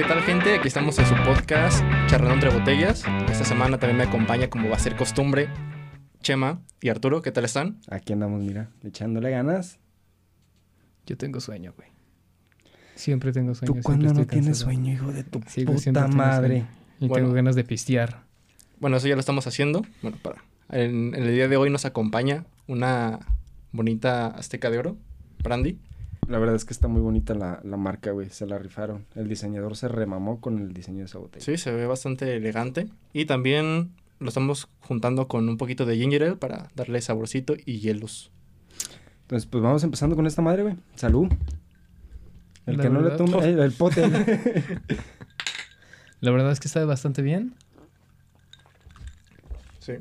¿Qué tal gente? Aquí estamos en su podcast Charlando entre botellas. Esta semana también me acompaña, como va a ser costumbre, Chema y Arturo. ¿Qué tal están? Aquí andamos, mira, echándole ganas. Yo tengo sueño, güey. Siempre tengo sueño. ¿Tú cuándo no tienes sueño, hijo de tu Sí, puta madre? Y Bueno. tengo ganas de pistear. Bueno, eso ya lo estamos haciendo. Bueno, para. En, en el día de hoy nos acompaña una bonita azteca de oro, Brandy. La verdad es que está muy bonita la, la marca, güey. Se la rifaron. El diseñador se remamó con el diseño de esa botella. Sí, se ve bastante elegante. Y también lo estamos juntando con un poquito de ginger ale para darle saborcito y hielos. Entonces, pues vamos empezando con esta madre, güey. Salud. El La que no le toma, el, el pote. La verdad es que está bastante bien. Sí.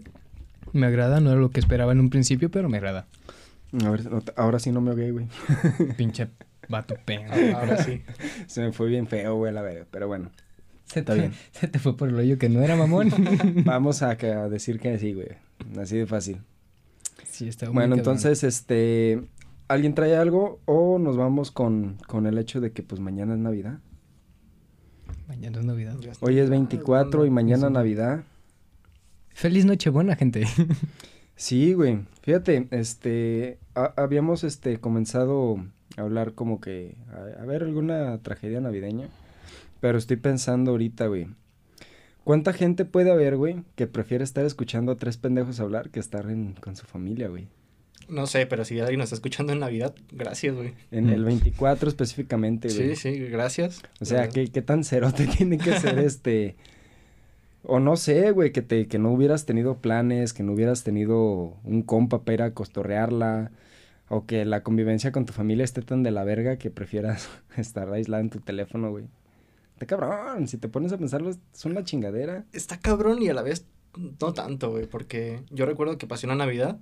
Me agrada, no era lo que esperaba en un principio, pero me agrada. A ver, ahora sí no me ahogué, güey. Pinche vato pengo. Ahora sí. Se me fue bien feo, güey, la verdad. Pero bueno, Se Está te, bien. se te fue por el hoyo que no era mamón. vamos a, decir que sí, güey. Así de fácil. sí, está muy Bueno, entonces, este... ¿Alguien trae algo o nos vamos con, con el hecho de que pues mañana es Navidad? Mañana es Navidad. Hoy es 24 y mañana. Navidad. Feliz Nochebuena, gente. Sí, güey. Fíjate, este, ha- habíamos, este, comenzado a hablar como que, a, a ver, alguna tragedia navideña. Pero estoy pensando ahorita, güey. ¿Cuánta gente puede haber, güey, que prefiere estar escuchando a tres pendejos hablar que estar en- con su familia, güey? No sé, pero si alguien nos está escuchando en Navidad, gracias, güey. En Mm. el 24 específicamente, güey. Sí, sí, gracias. O sea, ¿qué, qué tan cerote tiene que ser este? O no sé, güey, que te, que no hubieras tenido planes, que no hubieras tenido un compa para costorrearla, o que la convivencia con tu familia esté tan de la verga que prefieras estar aislada en tu teléfono, güey. Está cabrón, si te pones a pensarlo, es una chingadera. está cabrón y a la vez no tanto, güey, porque yo recuerdo que pasé una Navidad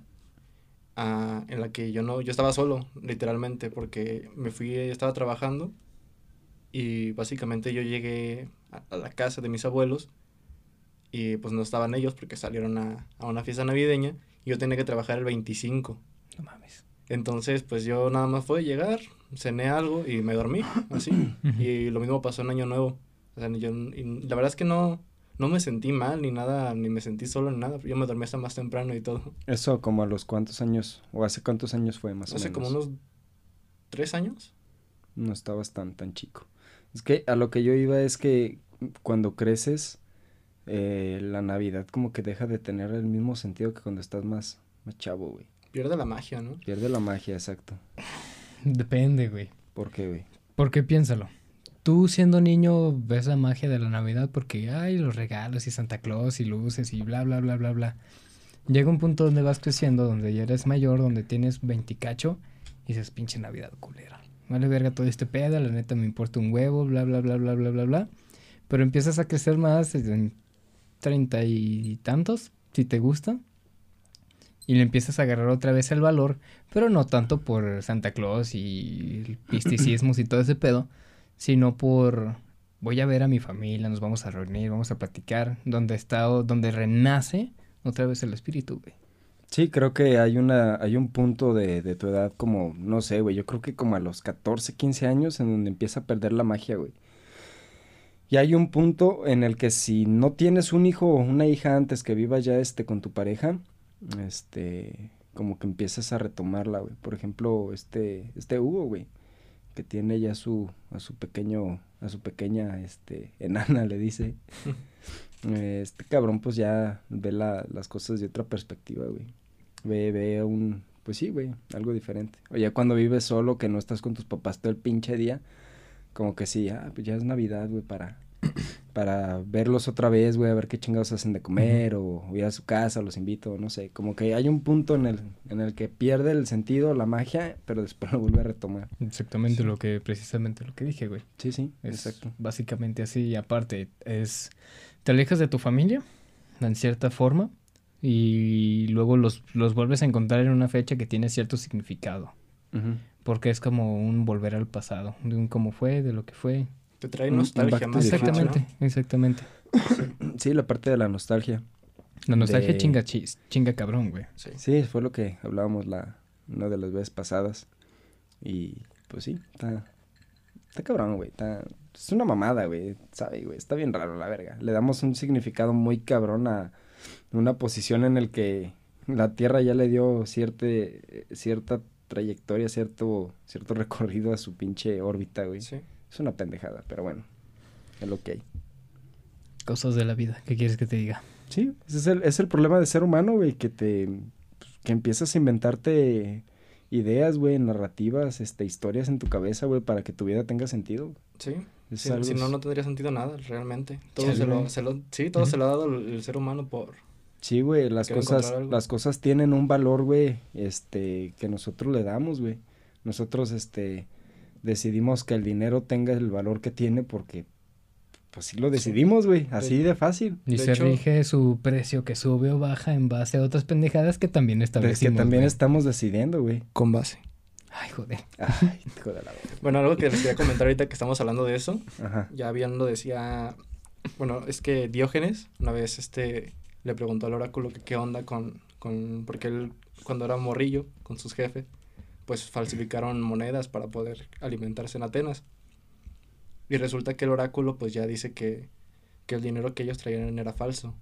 ah, en la que yo no, yo estaba solo, literalmente, porque me fui, estaba trabajando y básicamente yo llegué a la casa de mis abuelos y pues no estaban ellos porque salieron a, a una fiesta navideña y yo tenía que trabajar el 25. No mames. Entonces, pues yo nada más fue llegar, cené algo y me dormí, así. y lo mismo pasó en Año Nuevo. O sea, yo, y la verdad es que no, no me sentí mal ni nada, ni me sentí solo ni nada. Yo me dormí hasta más temprano y todo. Eso como a los cuántos años, o hace cuántos años fue más o Hace menos. como unos tres años. No estabas tan, tan chico. Es que a lo que yo iba es que cuando creces, eh, la Navidad como que deja de tener el mismo sentido que cuando estás más, más chavo, güey. Pierde la magia, ¿no? Pierde la magia, exacto. Depende, güey. ¿Por qué, güey? Porque piénsalo. Tú siendo niño ves la magia de la Navidad porque hay los regalos y Santa Claus y luces y bla, bla, bla, bla, bla. Llega un punto donde vas creciendo, donde ya eres mayor, donde tienes 20 cacho y dices, pinche Navidad culera. Vale verga todo este pedo, la neta me importa un huevo, bla, bla, bla, bla, bla, bla, bla. Pero empiezas a crecer más treinta y tantos, si te gusta. Y le empiezas a agarrar otra vez el valor, pero no tanto por Santa Claus y pisticismos y todo ese pedo, sino por voy a ver a mi familia, nos vamos a reunir, vamos a platicar, donde está, donde renace otra vez el espíritu, güey. Sí, creo que hay una, hay un punto de, de tu edad como, no sé, güey, yo creo que como a los 14, 15 años en donde empieza a perder la magia, güey. Y hay un punto en el que si no tienes un hijo o una hija antes que viva ya este con tu pareja, este, como que empiezas a retomarla, güey. Por ejemplo, este, este Hugo, güey, que tiene ya su, a su pequeño, a su pequeña, este, enana, le dice. Este cabrón pues ya ve la- las cosas de otra perspectiva, güey. Ve, ve un, pues sí, güey, algo diferente. O ya cuando vives solo, que no estás con tus papás todo el pinche día, como que sí, ah, pues ya es Navidad, güey, para, para verlos otra vez, güey, a ver qué chingados hacen de comer, o, o ir a su casa, los invito, no sé. Como que hay un punto en el, en el que pierde el sentido, la magia, pero después lo vuelve a retomar. Exactamente lo que, precisamente lo que dije, güey. Sí, sí, Es exacto. básicamente así. Y aparte, es. Te alejas de tu familia, en cierta forma, y luego los, los vuelves a encontrar en una fecha que tiene cierto significado. Ujú. Porque es como un volver al pasado, de un cómo fue, de lo que fue. Te trae nostalgia más. Exactamente, ¿no? exactamente. Sí, la parte de la nostalgia. La nostalgia De- chinga, chis- chinga cabrón, güey. Sí. Sí, fue lo que hablábamos la, una de las veces pasadas. Y pues sí, está, Está cabrón, güey. Está... Es una mamada, güey. ¿Sabe, güey? Está bien raro, la verga. Le damos un significado muy cabrón a una posición en el que la Tierra ya le dio cierte, cierta trayectoria, cierto, cierto recorrido a su pinche órbita, güey. Sí. Es una pendejada, pero bueno. Es lo que hay. Cosas de la vida. ¿Qué quieres que te diga? Sí, ese es el, es el problema de ser humano, güey, que te... pues, que empiezas a inventarte ideas, güey, narrativas, este, historias en tu cabeza, güey, para que tu vida tenga sentido. Sí. Si no, no tendría sentido nada, realmente. Todo Sí, se, lo, se lo- sí, todo se lo ha dado el, el ser humano por... Sí, güey, las Quiero cosas, las cosas tienen un valor, güey, este, que nosotros le damos, güey. Nosotros, este, decidimos que el dinero tenga el valor que tiene porque, pues sí lo decidimos, güey, así de fácil. Y De se hecho- rige su precio que sube o baja en base a otras pendejadas que también Es que establecimos. también estamos decidiendo, güey. Con base. Ay, joder. Ay, hijo de la. Bueno, algo que les quería comentar ahorita que estamos hablando de eso. Ajá. Ya bien lo decía... Bueno, es que Diógenes una vez este le preguntó al oráculo que qué onda con... con porque él cuando era morrillo con sus jefes, pues falsificaron monedas para poder alimentarse en Atenas. Y resulta que el oráculo pues ya dice que, que el dinero que ellos traían era falso.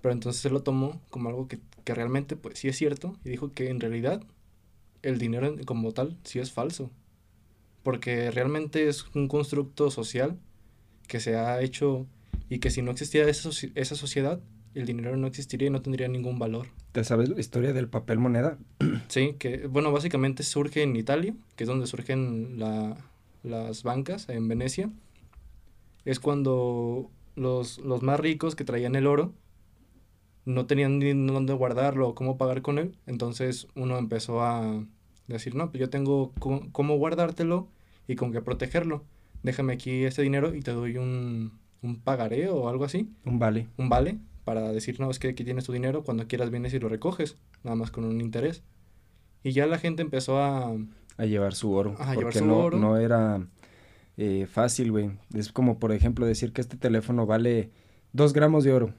Pero entonces él lo tomó como algo que, que realmente pues sí es cierto y dijo que en realidad el dinero como tal sí es falso. Porque realmente es un constructo social que se ha hecho y que si no existiera esa, esa sociedad, el dinero no existiría y no tendría ningún valor. ¿Te sabes la historia del papel moneda? Sí, que bueno, básicamente surge en Italia, que es donde surgen la- las bancas, en Venecia. Es cuando los, los más ricos que traían el oro no tenían ni dónde guardarlo o cómo pagar con él. Entonces uno empezó a decir, no, pues yo tengo cómo guardártelo y con qué protegerlo. Déjame aquí este dinero y te doy un, un pagaré o algo así Un vale. un vale para decir, no, es que aquí tienes tu dinero, cuando quieras vienes y lo recoges, nada más con un interés. Y ya la gente empezó a... a llevar su oro. Llevar porque su no, oro. no era eh, fácil, güey. Es como, por ejemplo, decir que este teléfono vale dos gramos de oro.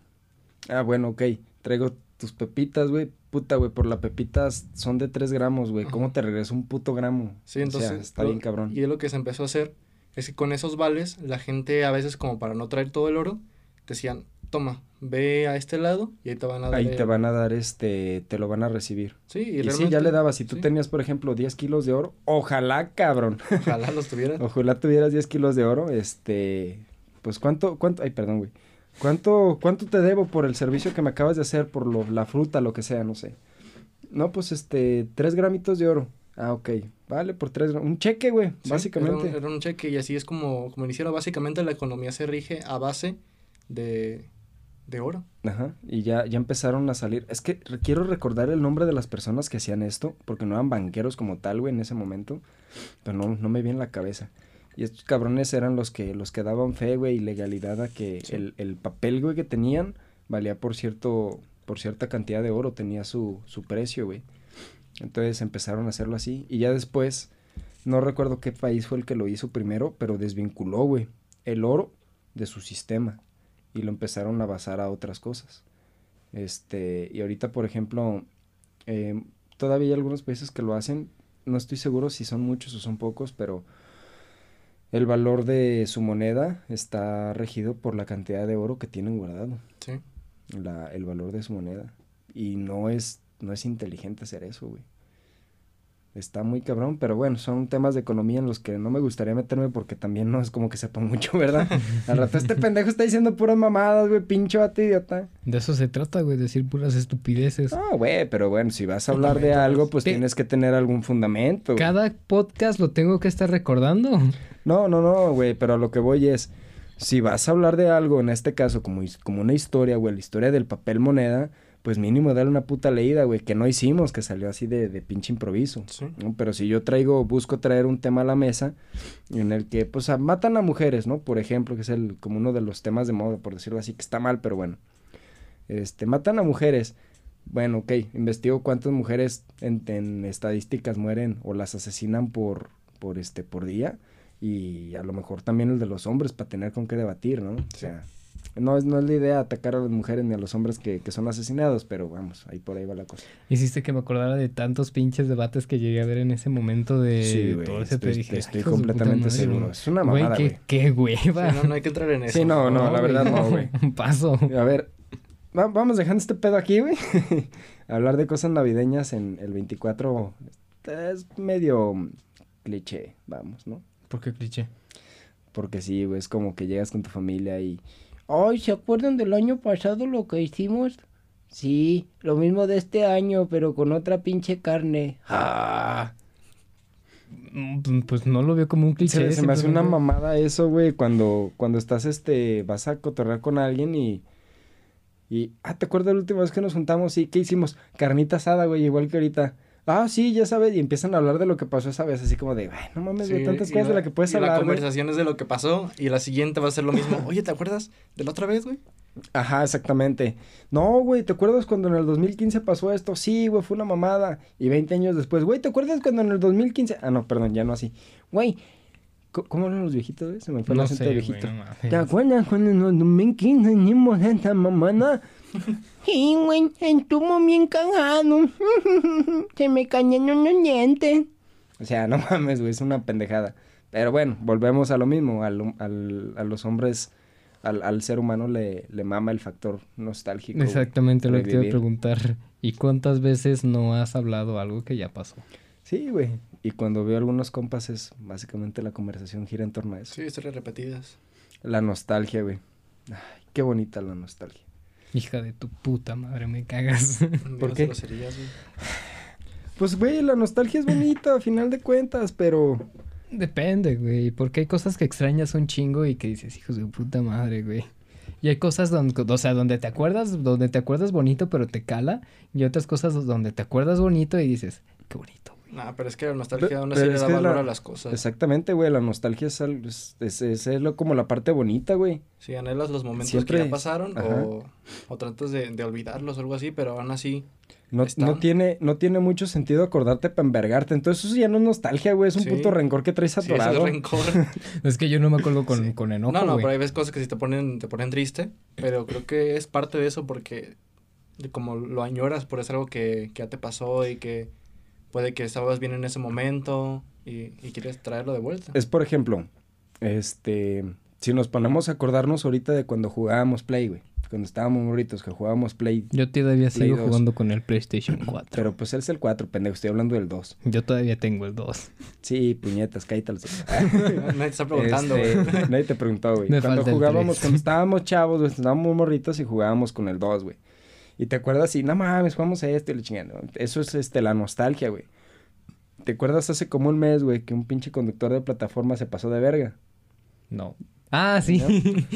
Ah, bueno, ok. Traigo tus pepitas, güey. Puta, güey, por las pepitas son de tres gramos, güey. ¿Cómo te regreso un puto gramo? Sí, O entonces... sea, está lo- bien cabrón. Y lo que se empezó a hacer es que con esos vales, la gente a veces como para no traer todo el oro, decían, toma, ve a este lado y ahí te van a dar... Ahí el-". te van a dar este, te lo van a recibir. Sí, y, Y, sí, ya le dabas. Si tú sí, tenías, por ejemplo, 10 kilos de oro, ojalá, cabrón. Ojalá los tuvieras. Ojalá tuvieras 10 kilos de oro, este, pues cuánto, cuánto, ay, perdón, güey. ¿Cuánto, cuánto te debo por el servicio que me acabas de hacer, por lo, la fruta, lo que sea, no sé? No, pues, este, tres gramitos de oro. Ah, ok. Vale, por tres Un cheque, güey, Sí, básicamente. Era un, era un cheque y así es como, como iniciaron. Básicamente la economía se rige a base de, de oro. Ajá, y ya, ya empezaron a salir. Es que quiero recordar el nombre de las personas que hacían esto, porque no eran banqueros como tal, güey, en ese momento. Pero no, no me viene en la cabeza. Y estos cabrones eran los que, los que daban fe, güey, y legalidad a que Sí. el, el papel, güey, que tenían valía por cierto, por cierta cantidad de oro, tenía su, su precio, güey. Entonces empezaron a hacerlo así. Y ya después, no recuerdo qué país fue el que lo hizo primero, pero desvinculó, güey, el oro de su sistema. Y lo empezaron a basar a otras cosas. Este, y ahorita, por ejemplo, eh, todavía hay algunos países que lo hacen. No estoy seguro si son muchos o son pocos, pero el valor de su moneda está regido por la cantidad de oro que tienen guardado. Sí. La, el valor de su moneda. Y no es, no es inteligente hacer eso, güey. Está muy cabrón, pero bueno, son temas de economía en los que no me gustaría meterme porque también no es como que sepa mucho, ¿verdad? Al rato este pendejo está diciendo puras mamadas, güey, pinche vato idiota. De eso se trata, güey, decir puras estupideces. Ah, güey, pero bueno, si vas a hablar de algo, pues Te- tienes que tener algún fundamento. Cada podcast lo tengo que estar recordando. No, no, no, güey, pero a lo que voy es, si vas a hablar de algo, en este caso, como, como una historia, güey, la historia del papel moneda, pues mínimo dale una puta leída, güey, que no hicimos, que salió así de, de pinche improviso. Sí. ¿no? Pero si yo traigo, busco traer un tema a la mesa en el que, pues, a- matan a mujeres, ¿no? Por ejemplo, que es el, como uno de los temas de moda, por decirlo así, que está mal, pero bueno. Este, matan a mujeres. Bueno, ok, investigo cuántas mujeres en, en estadísticas mueren o las asesinan por, por, este, por día. Y a lo mejor también el de los hombres para tener con qué debatir, ¿no? O sea, No es, no es la idea atacar a las mujeres ni a los hombres que, que son asesinados, pero vamos, ahí por ahí va la cosa. Hiciste que me acordara de tantos pinches debates que llegué a ver en ese momento de Sí, güey, todo ese estoy-. Dije, estoy "Ay, hijos de puta completamente madre, seguro. güey". Es una mamada, qué, güey. qué hueva. Sí, no, no hay que entrar en eso. Sí, no, no, la verdad no, güey. Paso. A ver, va- vamos dejando este pedo aquí, güey. Hablar de cosas navideñas en el 24 es medio cliché, vamos, ¿no? ¿Por qué cliché? Porque sí, güey, es como que llegas con tu familia y... Ay, ¿se acuerdan del año pasado lo que hicimos? Sí, lo mismo de este año, pero con otra pinche carne. Ah. Pues no lo veo como un cliché. Se, se me hace una mamada eso, güey, cuando, cuando estás, este, vas a cotorrear con alguien y... Y, ah, ¿te acuerdas la última vez que nos juntamos? Sí, ¿qué hicimos? Carnita asada, güey, igual que ahorita. Ah, sí, ya sabes, y empiezan a hablar de lo que pasó esa vez, así como de, ay, no mames, Sí, tantas cosas de la- las que puedes y La hablar, güey. conversación es de lo que pasó y la siguiente va a ser lo mismo. Oye, ¿te acuerdas de la otra vez, güey? Ajá, exactamente. No, güey, ¿te acuerdas cuando en el 2015 pasó esto? Sí, güey, fue una mamada. Y 20 años después, güey, ¿te acuerdas cuando en el 2015? Ah, no, perdón, ya no así. Güey, ¿cómo- ¿cómo hablan los viejitos, güey? Se me fue el No acento sé, de güey, viejito. no. ¿Te acuerdas cuando en el 2015 hicimos esta mamada? Sí, güey, estuvo bien cagado. Se me cañaron los dientes. O sea, no mames, güey, es una pendejada. Pero bueno, volvemos a lo mismo. Al, al- a los hombres, al, al ser humano le, le mama el factor nostálgico. Exactamente lo que te iba a preguntar. ¿Y cuántas veces no has hablado algo que ya pasó? Sí, güey. Y cuando veo algunos compas es básicamente la conversación gira en torno a eso. Sí, historias repetidas. La nostalgia, güey. Ay, qué bonita la nostalgia. Hija de tu puta madre, me cagas. ¿Por qué? groserías, güey. Pues, güey, la nostalgia es bonita a final de cuentas, pero... Depende, güey. Porque hay cosas que extrañas un chingo y que dices, hijos de puta madre, güey. Y hay cosas donde, o sea, donde te acuerdas, donde te acuerdas bonito, pero te cala. Y otras cosas donde te acuerdas bonito y dices, qué bonito. Nah, pero es que la nostalgia aún así le es da valor la- a las cosas. Exactamente, güey, la nostalgia es, es, es- es- como la parte bonita, güey. Si anhelas los momentos Siempre- que ya pasaron o, o tratas de, de olvidarlos o algo así, pero aún así... No, Están. no, tiene, no tiene mucho sentido acordarte para envergarte. Entonces eso ya no es nostalgia, güey, es un Sí. puto rencor que traes Sí, atorado. es rencor. Es que yo no me acuerdo con, Sí. con enojo, no, no, güey. pero hay veces cosas que sí te ponen, te ponen triste, pero creo que es parte de eso porque de como lo añoras por es algo que, que ya te pasó y que puede que estabas bien en ese momento y, y quieres traerlo de vuelta. Es por ejemplo, este, si nos ponemos a acordarnos ahorita de cuando jugábamos Play, güey. Cuando estábamos morritos, que jugábamos Play. Yo todavía Play sigo 2. jugando con el PlayStation 4. Pero pues es el 4, pendejo, estoy hablando del 2. Yo todavía tengo el 2. Sí, puñetas, cállate los. Nadie te está preguntando, Este, güey. nadie te preguntó, güey. Cuando jugábamos, cuando estábamos chavos, güey, estábamos morritos y jugábamos con el 2, güey. Y te acuerdas y, no mames, jugamos a esto y le chingando. Eso es este, la nostalgia, güey. ¿Te acuerdas hace como un mes, güey, que un pinche conductor de plataforma se pasó de verga? No. Ah, sí.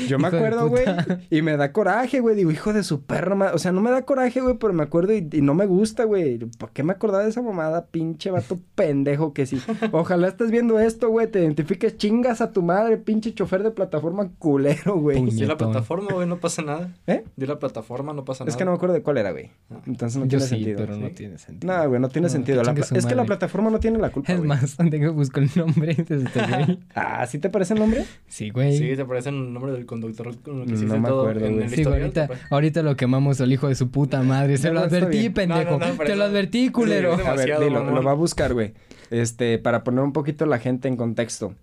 Yo me acuerdo, güey, y me da coraje, güey. Digo, hijo de su perra, ma-". o sea, no me da coraje, güey, pero me acuerdo y, y no me gusta, güey. ¿Por qué me acordaba de esa mamada, pinche vato pendejo que sí? Ojalá estés viendo esto, güey, te identifiques, chingas a tu madre, pinche chofer de plataforma culero, güey. Di la plataforma, güey, no pasa nada. ¿Eh? Di la plataforma, no pasa nada. Es que no me acuerdo de cuál era, güey. Ah. Entonces no Yo tiene sí, sentido. pero no tiene sentido. No, güey, no tiene No, sentido. que La es que la plataforma no tiene la culpa, Es más, tengo busco el nombre de este güey. Ah, ¿sí te parece el nombre? Sí, güey. Sí, te parece el nombre del conductor con lo que No hiciste me todo acuerdo, en el Sí, historial. ahorita, ahorita lo quemamos al hijo de su puta madre. Se No, lo no, advertí, bien. pendejo. No, no, no, Te lo advertí, culero. Sí, A ver, dilo, lo va a buscar, güey. Este, para poner un poquito a la gente en contexto.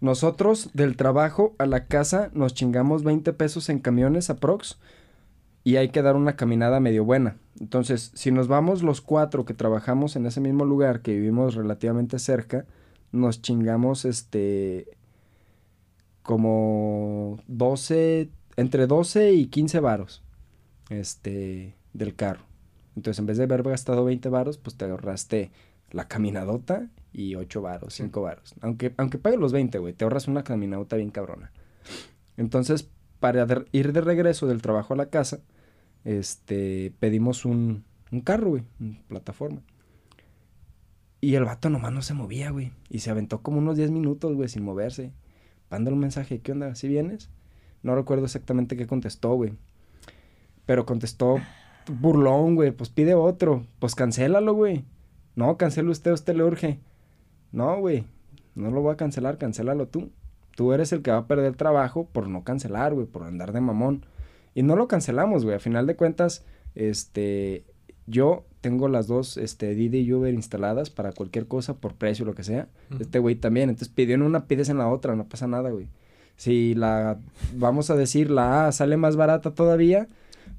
Nosotros del trabajo a la casa nos chingamos 20 pesos en camiones aprox y hay que dar una caminada medio buena. Entonces, si nos vamos los cuatro que trabajamos en ese mismo lugar, que vivimos relativamente cerca, nos chingamos este como 12, entre 12 y 15 varos este del carro. Entonces, en vez de haber gastado 20 varos, pues te ahorraste la caminadota y 8 varos, Sí. 5 varos. Aunque, aunque pagues los 20, güey, te ahorras una caminadota bien cabrona. Entonces, para de- ir de regreso del trabajo a la casa, este, pedimos un, un carro, güey, una plataforma. Y el vato nomás no se movía, güey. Y se aventó como unos 10 minutos, güey, sin moverse. Mándale un mensaje, ¿qué onda? ¿Sí vienes? No recuerdo exactamente qué contestó, güey. Pero contestó burlón, güey. Pues pide otro. Pues cancélalo, güey. No, cancela usted, usted le urge. No, güey. No lo voy a cancelar, cancélalo tú. Tú eres el que va a perder trabajo por no cancelar, güey, por andar de mamón. Y no lo cancelamos, güey. A final de cuentas, este, yo tengo las dos, este, Didi y Uber instaladas para cualquier cosa, por precio, lo que sea. Este güey también. Entonces pidió en una, pides en la otra, no pasa nada, güey. Si la, vamos a decir, la A sale más barata todavía,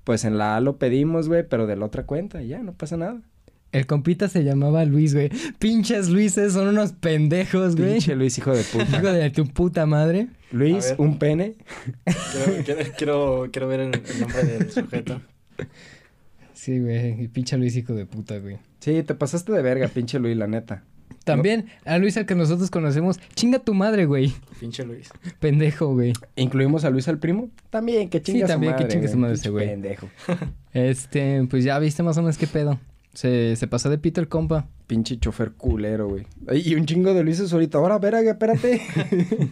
pues en la A lo pedimos, güey, pero de la otra cuenta, y ya, no pasa nada. El compita se llamaba Luis, güey. Pinches Luises son unos pendejos, güey. Pinche Luis, hijo de puta. Hijo de tu puta madre. Luis, un pene. Quiero, quiero, quiero, quiero ver el, el nombre del sujeto. Sí, güey. Y pinche Luis, hijo de puta, güey. Sí, te pasaste de verga, pinche Luis, la neta. También a Luis al que nosotros conocemos. Chinga tu madre, güey. Pinche Luis. Pendejo, güey. ¿Incluimos a Luis al primo? También, que chinga Sí, también, su que chingue su madre ese güey. Pendejo. Este, pues ya viste más o menos qué pedo. Se, se pasó de pito el compa. Pinche chofer culero, güey. Y un chingo de Luises ahorita. Ahora, verga, espérate.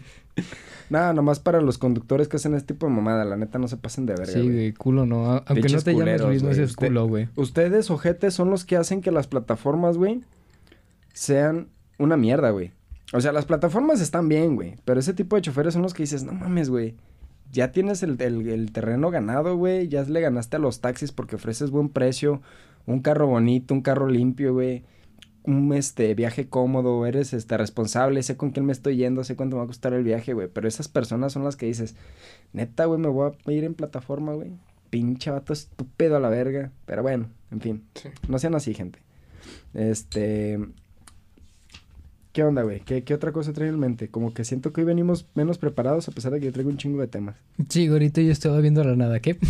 Nada, nomás para los conductores que hacen este tipo de mamada. La neta, no se pasen de verga, Sí, güey. culo no. Aunque no te llames culeros, Luis, no seas culo, güey. Ustedes, ojetes, son los que hacen que las plataformas, güey, sean una mierda, güey. O sea, las plataformas están bien, güey. Pero ese tipo de choferes son los que dices, no mames, güey. Ya tienes el, el- el terreno ganado, güey. Ya le ganaste a los taxis porque ofreces buen precio. Un carro bonito, un carro limpio, güey. Un este, viaje cómodo. Eres este, responsable. Sé con quién me estoy yendo. Sé cuánto me va a costar el viaje, güey. Pero esas personas son las que dices, neta, güey, me voy a ir en plataforma, güey. Pinche vato estúpido a la verga. Pero bueno, en fin. Sí. No sean así, gente. Este. ¿Qué onda, güey? ¿Qué, ¿Qué otra cosa trae en mente? Como que siento que hoy venimos menos preparados a pesar de que yo traigo un chingo de temas. Sí, ahorita yo estaba viendo la nada, ¿qué?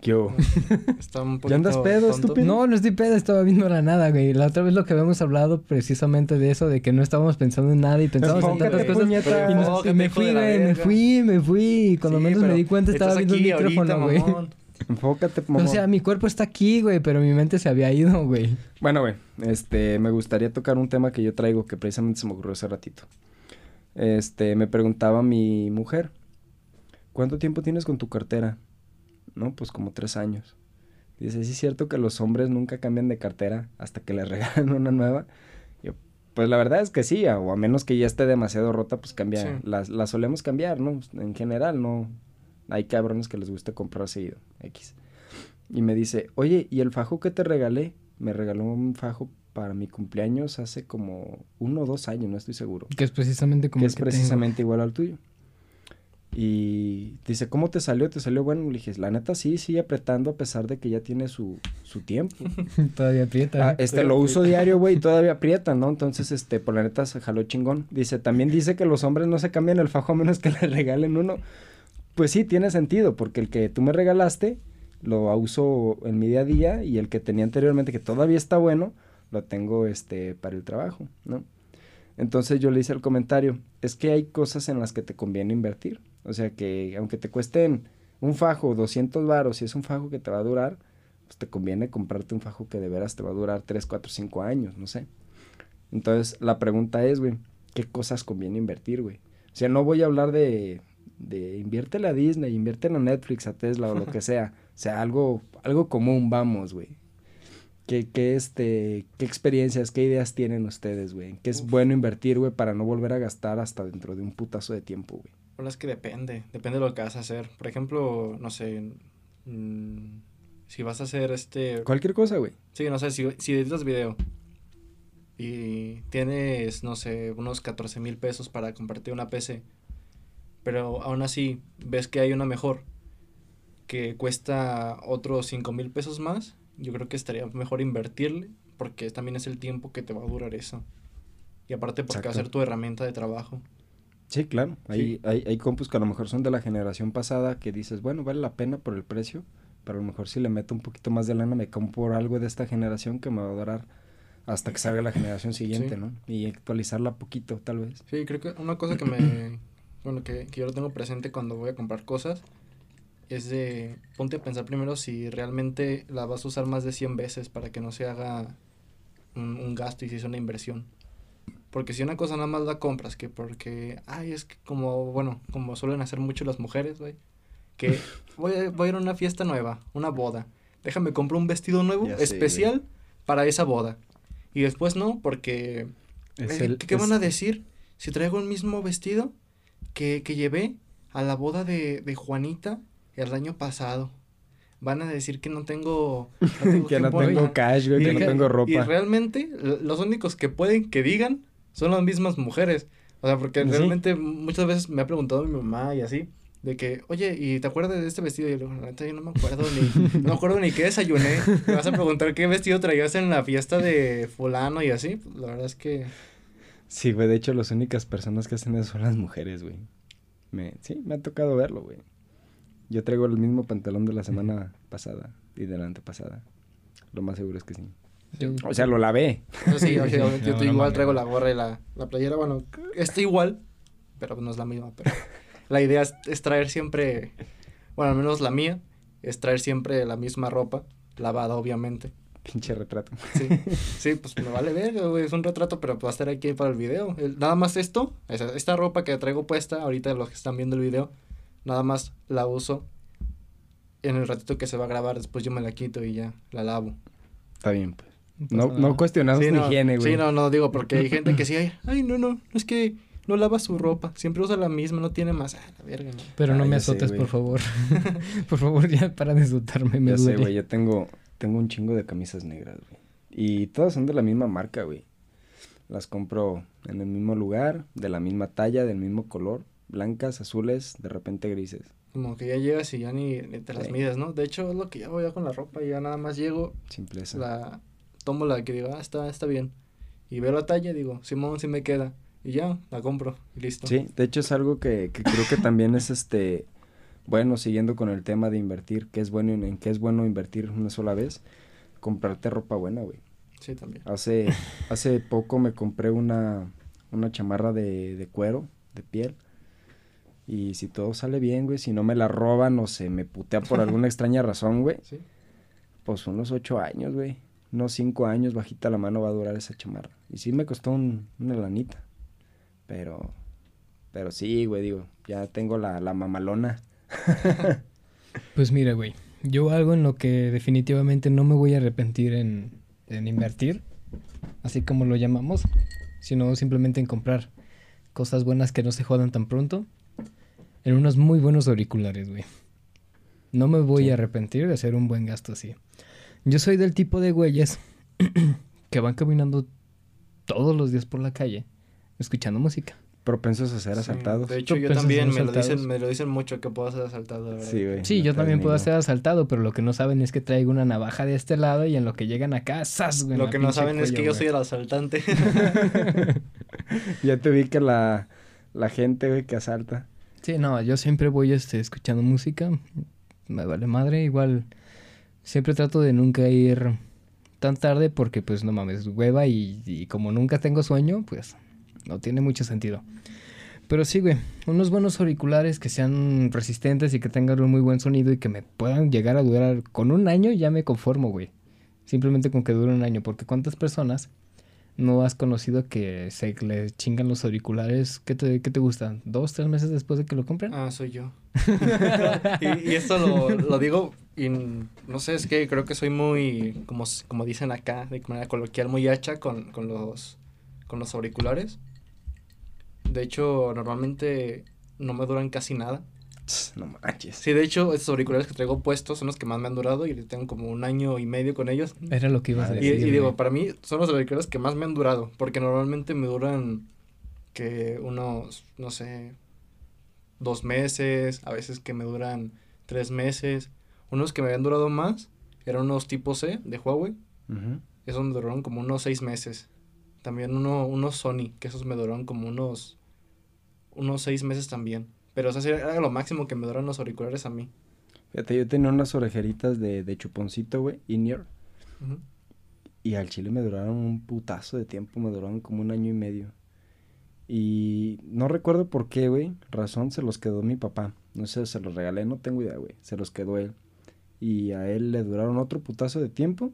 ¿Qué hubo? Está un poquito ¿Ya andas pedo, tonto. estúpido? No, no estoy pedo, estaba viendo la nada, güey. La otra vez lo que habíamos hablado precisamente de eso, de que no estábamos pensando en nada y pensábamos en tantas cosas. puñeta. Y, nos- y me fui, güey, me fui, me fui. Y cuando Sí, menos me di cuenta estaba viendo el micrófono, ahorita, güey. mamón. Enfócate, O mamón. sea, mi cuerpo está aquí, güey, pero mi mente se había ido, güey. Bueno, güey, este, me gustaría tocar un tema que yo traigo que precisamente se me ocurrió hace ratito. Este, me preguntaba mi mujer, ¿cuánto tiempo tienes con tu cartera? No, pues como tres años. Dice, ¿sí es cierto que los hombres nunca cambian de cartera hasta que les regalan una nueva? Yo, pues la verdad es que sí, o a menos que ya esté demasiado rota, pues cambia. Sí. Las, las solemos cambiar, ¿no? En general, no. Hay cabrones que les gusta comprar seguido, X. Y me dice, oye, ¿y el fajo que te regalé? Me regaló un fajo para mi cumpleaños hace como uno o dos años, no estoy seguro. Que es precisamente como que el es que tengo. precisamente igual al tuyo. Y dice, ¿cómo te salió? ¿Te salió bueno? Le dije, la neta sí, sigue apretando a pesar de que ya tiene su, su tiempo. Todavía aprieta. Ah, ¿eh? este, lo uso diario, güey, y todavía aprieta, ¿no? Entonces, este, por la neta se jaló chingón. Dice, también dice que los hombres no se cambian el fajo a menos que le regalen uno. Pues sí, tiene sentido, porque el que tú me regalaste lo uso en mi día a día y el que tenía anteriormente, que todavía está bueno, lo tengo, este, para el trabajo, ¿no? Entonces yo le hice el comentario, es que hay cosas en las que te conviene invertir. O sea que aunque te cuesten un fajo 200 varos y es un fajo que te va a durar, pues te conviene comprarte un fajo que de veras te va a durar 3, 4, 5 años, no sé. Entonces la pregunta es, güey, ¿qué cosas conviene invertir, güey? O sea, no voy a hablar de, de inviértele a Disney, inviértele a Netflix, a Tesla o lo que sea. O sea, algo, algo común, vamos, güey. ¿Qué, qué, este, ¿Qué experiencias, qué ideas tienen ustedes, güey? ¿Qué es Uf. bueno invertir, güey, para no volver a gastar hasta dentro de un putazo de tiempo, güey? Bueno, es que depende, depende de lo que vas a hacer. Por ejemplo, no sé, mm, si vas a hacer este... Cualquier cosa, güey. Sí, no sé, si, si editas video y tienes, no sé, unos 14 mil pesos para comprarte una PC, pero aún así ves que hay una mejor que cuesta otros 5 mil pesos más, yo creo que estaría mejor invertirle porque también es el tiempo que te va a durar eso. Y aparte porque va a ser Exacto. tu herramienta de trabajo. Sí, claro. Hay, Sí. hay, hay compus que a lo mejor son de la generación pasada que dices, bueno, vale la pena por el precio, pero a lo mejor si le meto un poquito más de lana me compro algo de esta generación que me va a durar hasta que salga la generación siguiente, Sí. ¿no? Y actualizarla poquito, tal vez. Sí, creo que una cosa que me, bueno, que, que yo lo tengo presente cuando voy a comprar cosas es de, ponte a pensar primero si realmente la vas a usar más de 100 veces para que no se haga un, un gasto y si es una inversión. Porque si una cosa nada más la compras, que porque, ay, es que como, bueno, como suelen hacer mucho las mujeres, güey, que voy a, voy a ir a una fiesta nueva, una boda, déjame comprar un vestido nuevo, Ya especial, para esa boda. Y después no, porque Es eh, el- ¿Qué, qué es- van a decir si traigo el mismo vestido que, que llevé a la boda de, de Juanita el año pasado. Van a decir que no tengo... no tengo que no tengo cash, güey, que no tengo Y ropa. realmente l- los únicos que pueden que digan son las mismas mujeres. O sea, porque Sí. realmente muchas veces me ha preguntado mi mamá y así, de que, oye, ¿y te acuerdas de este vestido? Y yo le digo, "La neta, yo no me acuerdo ni, no me acuerdo ni qué desayuné. Me vas a preguntar qué vestido traías en la fiesta de fulano y así. Pues, la verdad es que, Sí, güey, de hecho las únicas personas que hacen eso son las mujeres, güey. Me, sí, me ha tocado verlo, güey. Yo traigo el mismo pantalón de la semana pasada y de la antepasada. Lo más seguro es que sí. Yo- O sea, lo lavé. eso sí, o sea, yo, No, no igual traigo la gorra y la, la playera. Bueno, está igual, pero no es la misma. Pero la idea es, es traer siempre, bueno, al menos la mía, es traer siempre la misma ropa, lavada obviamente. Pinche retrato. Sí, sí, pues me vale ver, güey, es un retrato, pero va a estar aquí para el video. El- nada más esto, esta ropa que traigo puesta, ahorita los que están viendo el video, nada más la uso en el ratito que se va a grabar, después yo me la quito y ya, la lavo. Está bien, pues. No, cuestionamos Sí, no, higiene, güey. sí, no, no, digo, porque hay gente que sí, ay, ay, no, no, es que no lava su ropa, siempre usa la misma, no tiene más, ah, la verga, no. Pero no me sé, azotes, por favor. por favor, ya para de azotarme, me Ya sé, güey, yo tengo, tengo un chingo de camisas negras, güey. Y todas son de la misma marca, güey. Las compro en el mismo lugar, de la misma talla, del mismo color. Blancas, azules, de repente grises. Como que ya llegas y ya ni, ni te las Sí. mides, ¿no? De hecho, es lo que yo hago ya con la ropa, ya nada más llego, Simpleza. la tomo la que digo, ah, está, está bien. Y veo la talla y digo, Simón, sí me queda. Y ya, la compro y listo. Sí, de hecho es algo que, que creo que también es este, bueno, siguiendo con el tema de invertir, que es bueno, en, en qué es bueno invertir una sola vez, comprarte ropa buena, güey. Sí, también. Hace, hace poco me compré una, una chamarra de, de cuero, de piel. Y si todo sale bien, güey, si no me la roban o se me putea por alguna extraña razón, güey, Sí. pues unos ocho años, güey. Unos cinco años bajita la mano va a durar esa chamarra. Y sí me costó un- una lanita. Pero, pero sí, güey, digo, ya tengo la, la mamalona. Pues mira, güey, yo algo en lo que definitivamente no me voy a arrepentir en, en invertir, así como lo llamamos, sino simplemente en comprar cosas buenas que no se jodan tan pronto, en unos muy buenos auriculares, güey. No me voy Sí. a arrepentir de hacer un buen gasto así. Yo soy del tipo de güeyes que van caminando todos los días por la calle escuchando música. Propensos a ser Sí, asaltados. De hecho, ¿Tú yo también me lo, dicen, me lo dicen mucho que puedo ser asaltado, verdad. Sí, güey. Sí, no yo también puedo ser asaltado, pero lo que no saben es que traigo una navaja de este lado y en lo que llegan acá, ¡zas! güey, Lo que no saben es que yo soy el asaltante. Ya te vi que la, la gente, güey, que asalta. Sí, no, yo siempre voy este, escuchando música, me vale madre, igual siempre trato de nunca ir tan tarde porque pues no mames, hueva y, y como nunca tengo sueño, pues no tiene mucho sentido. Pero sí, güey, unos buenos auriculares que sean resistentes y que tengan un muy buen sonido y que me puedan llegar a durar con un año ya me conformo, güey. Simplemente con que dure un año, porque ¿cuántas personas no has conocido que se le chingan los auriculares? ¿Qué te, qué te gustan? ¿Dos, tres meses después de que lo compren? ah, soy yo. y, y esto lo, lo digo y no sé, es que creo que soy muy, como, como dicen acá, de manera coloquial, muy hacha con, con, los, con los auriculares. De hecho, normalmente no me duran casi nada. No manches. Sí, de hecho, estos auriculares que traigo puestos son los que más me han durado y tengo como un año y medio con ellos. Era lo que ibas a Y, decir. y digo, para mí son los auriculares que más me han durado, porque normalmente me duran que unos, no sé, dos meses, a veces que me duran tres meses. Unos que me habían durado más eran unos tipo C de Huawei, esos me duraron como unos seis meses. También uno, unos Sony, que esos me duraron como unos, unos seis meses también. Pero o sea, era lo máximo que me duran los auriculares a mí. Fíjate, yo tenía unas orejeritas de, de chuponcito, güey, in-ear. Y al chile me duraron un putazo de tiempo, me duraron como un año y medio. Y no recuerdo por qué, güey. Razón se los quedó mi papá. No sé, se los regalé, no tengo idea, güey. Se los quedó él. Y a él le duraron otro putazo de tiempo.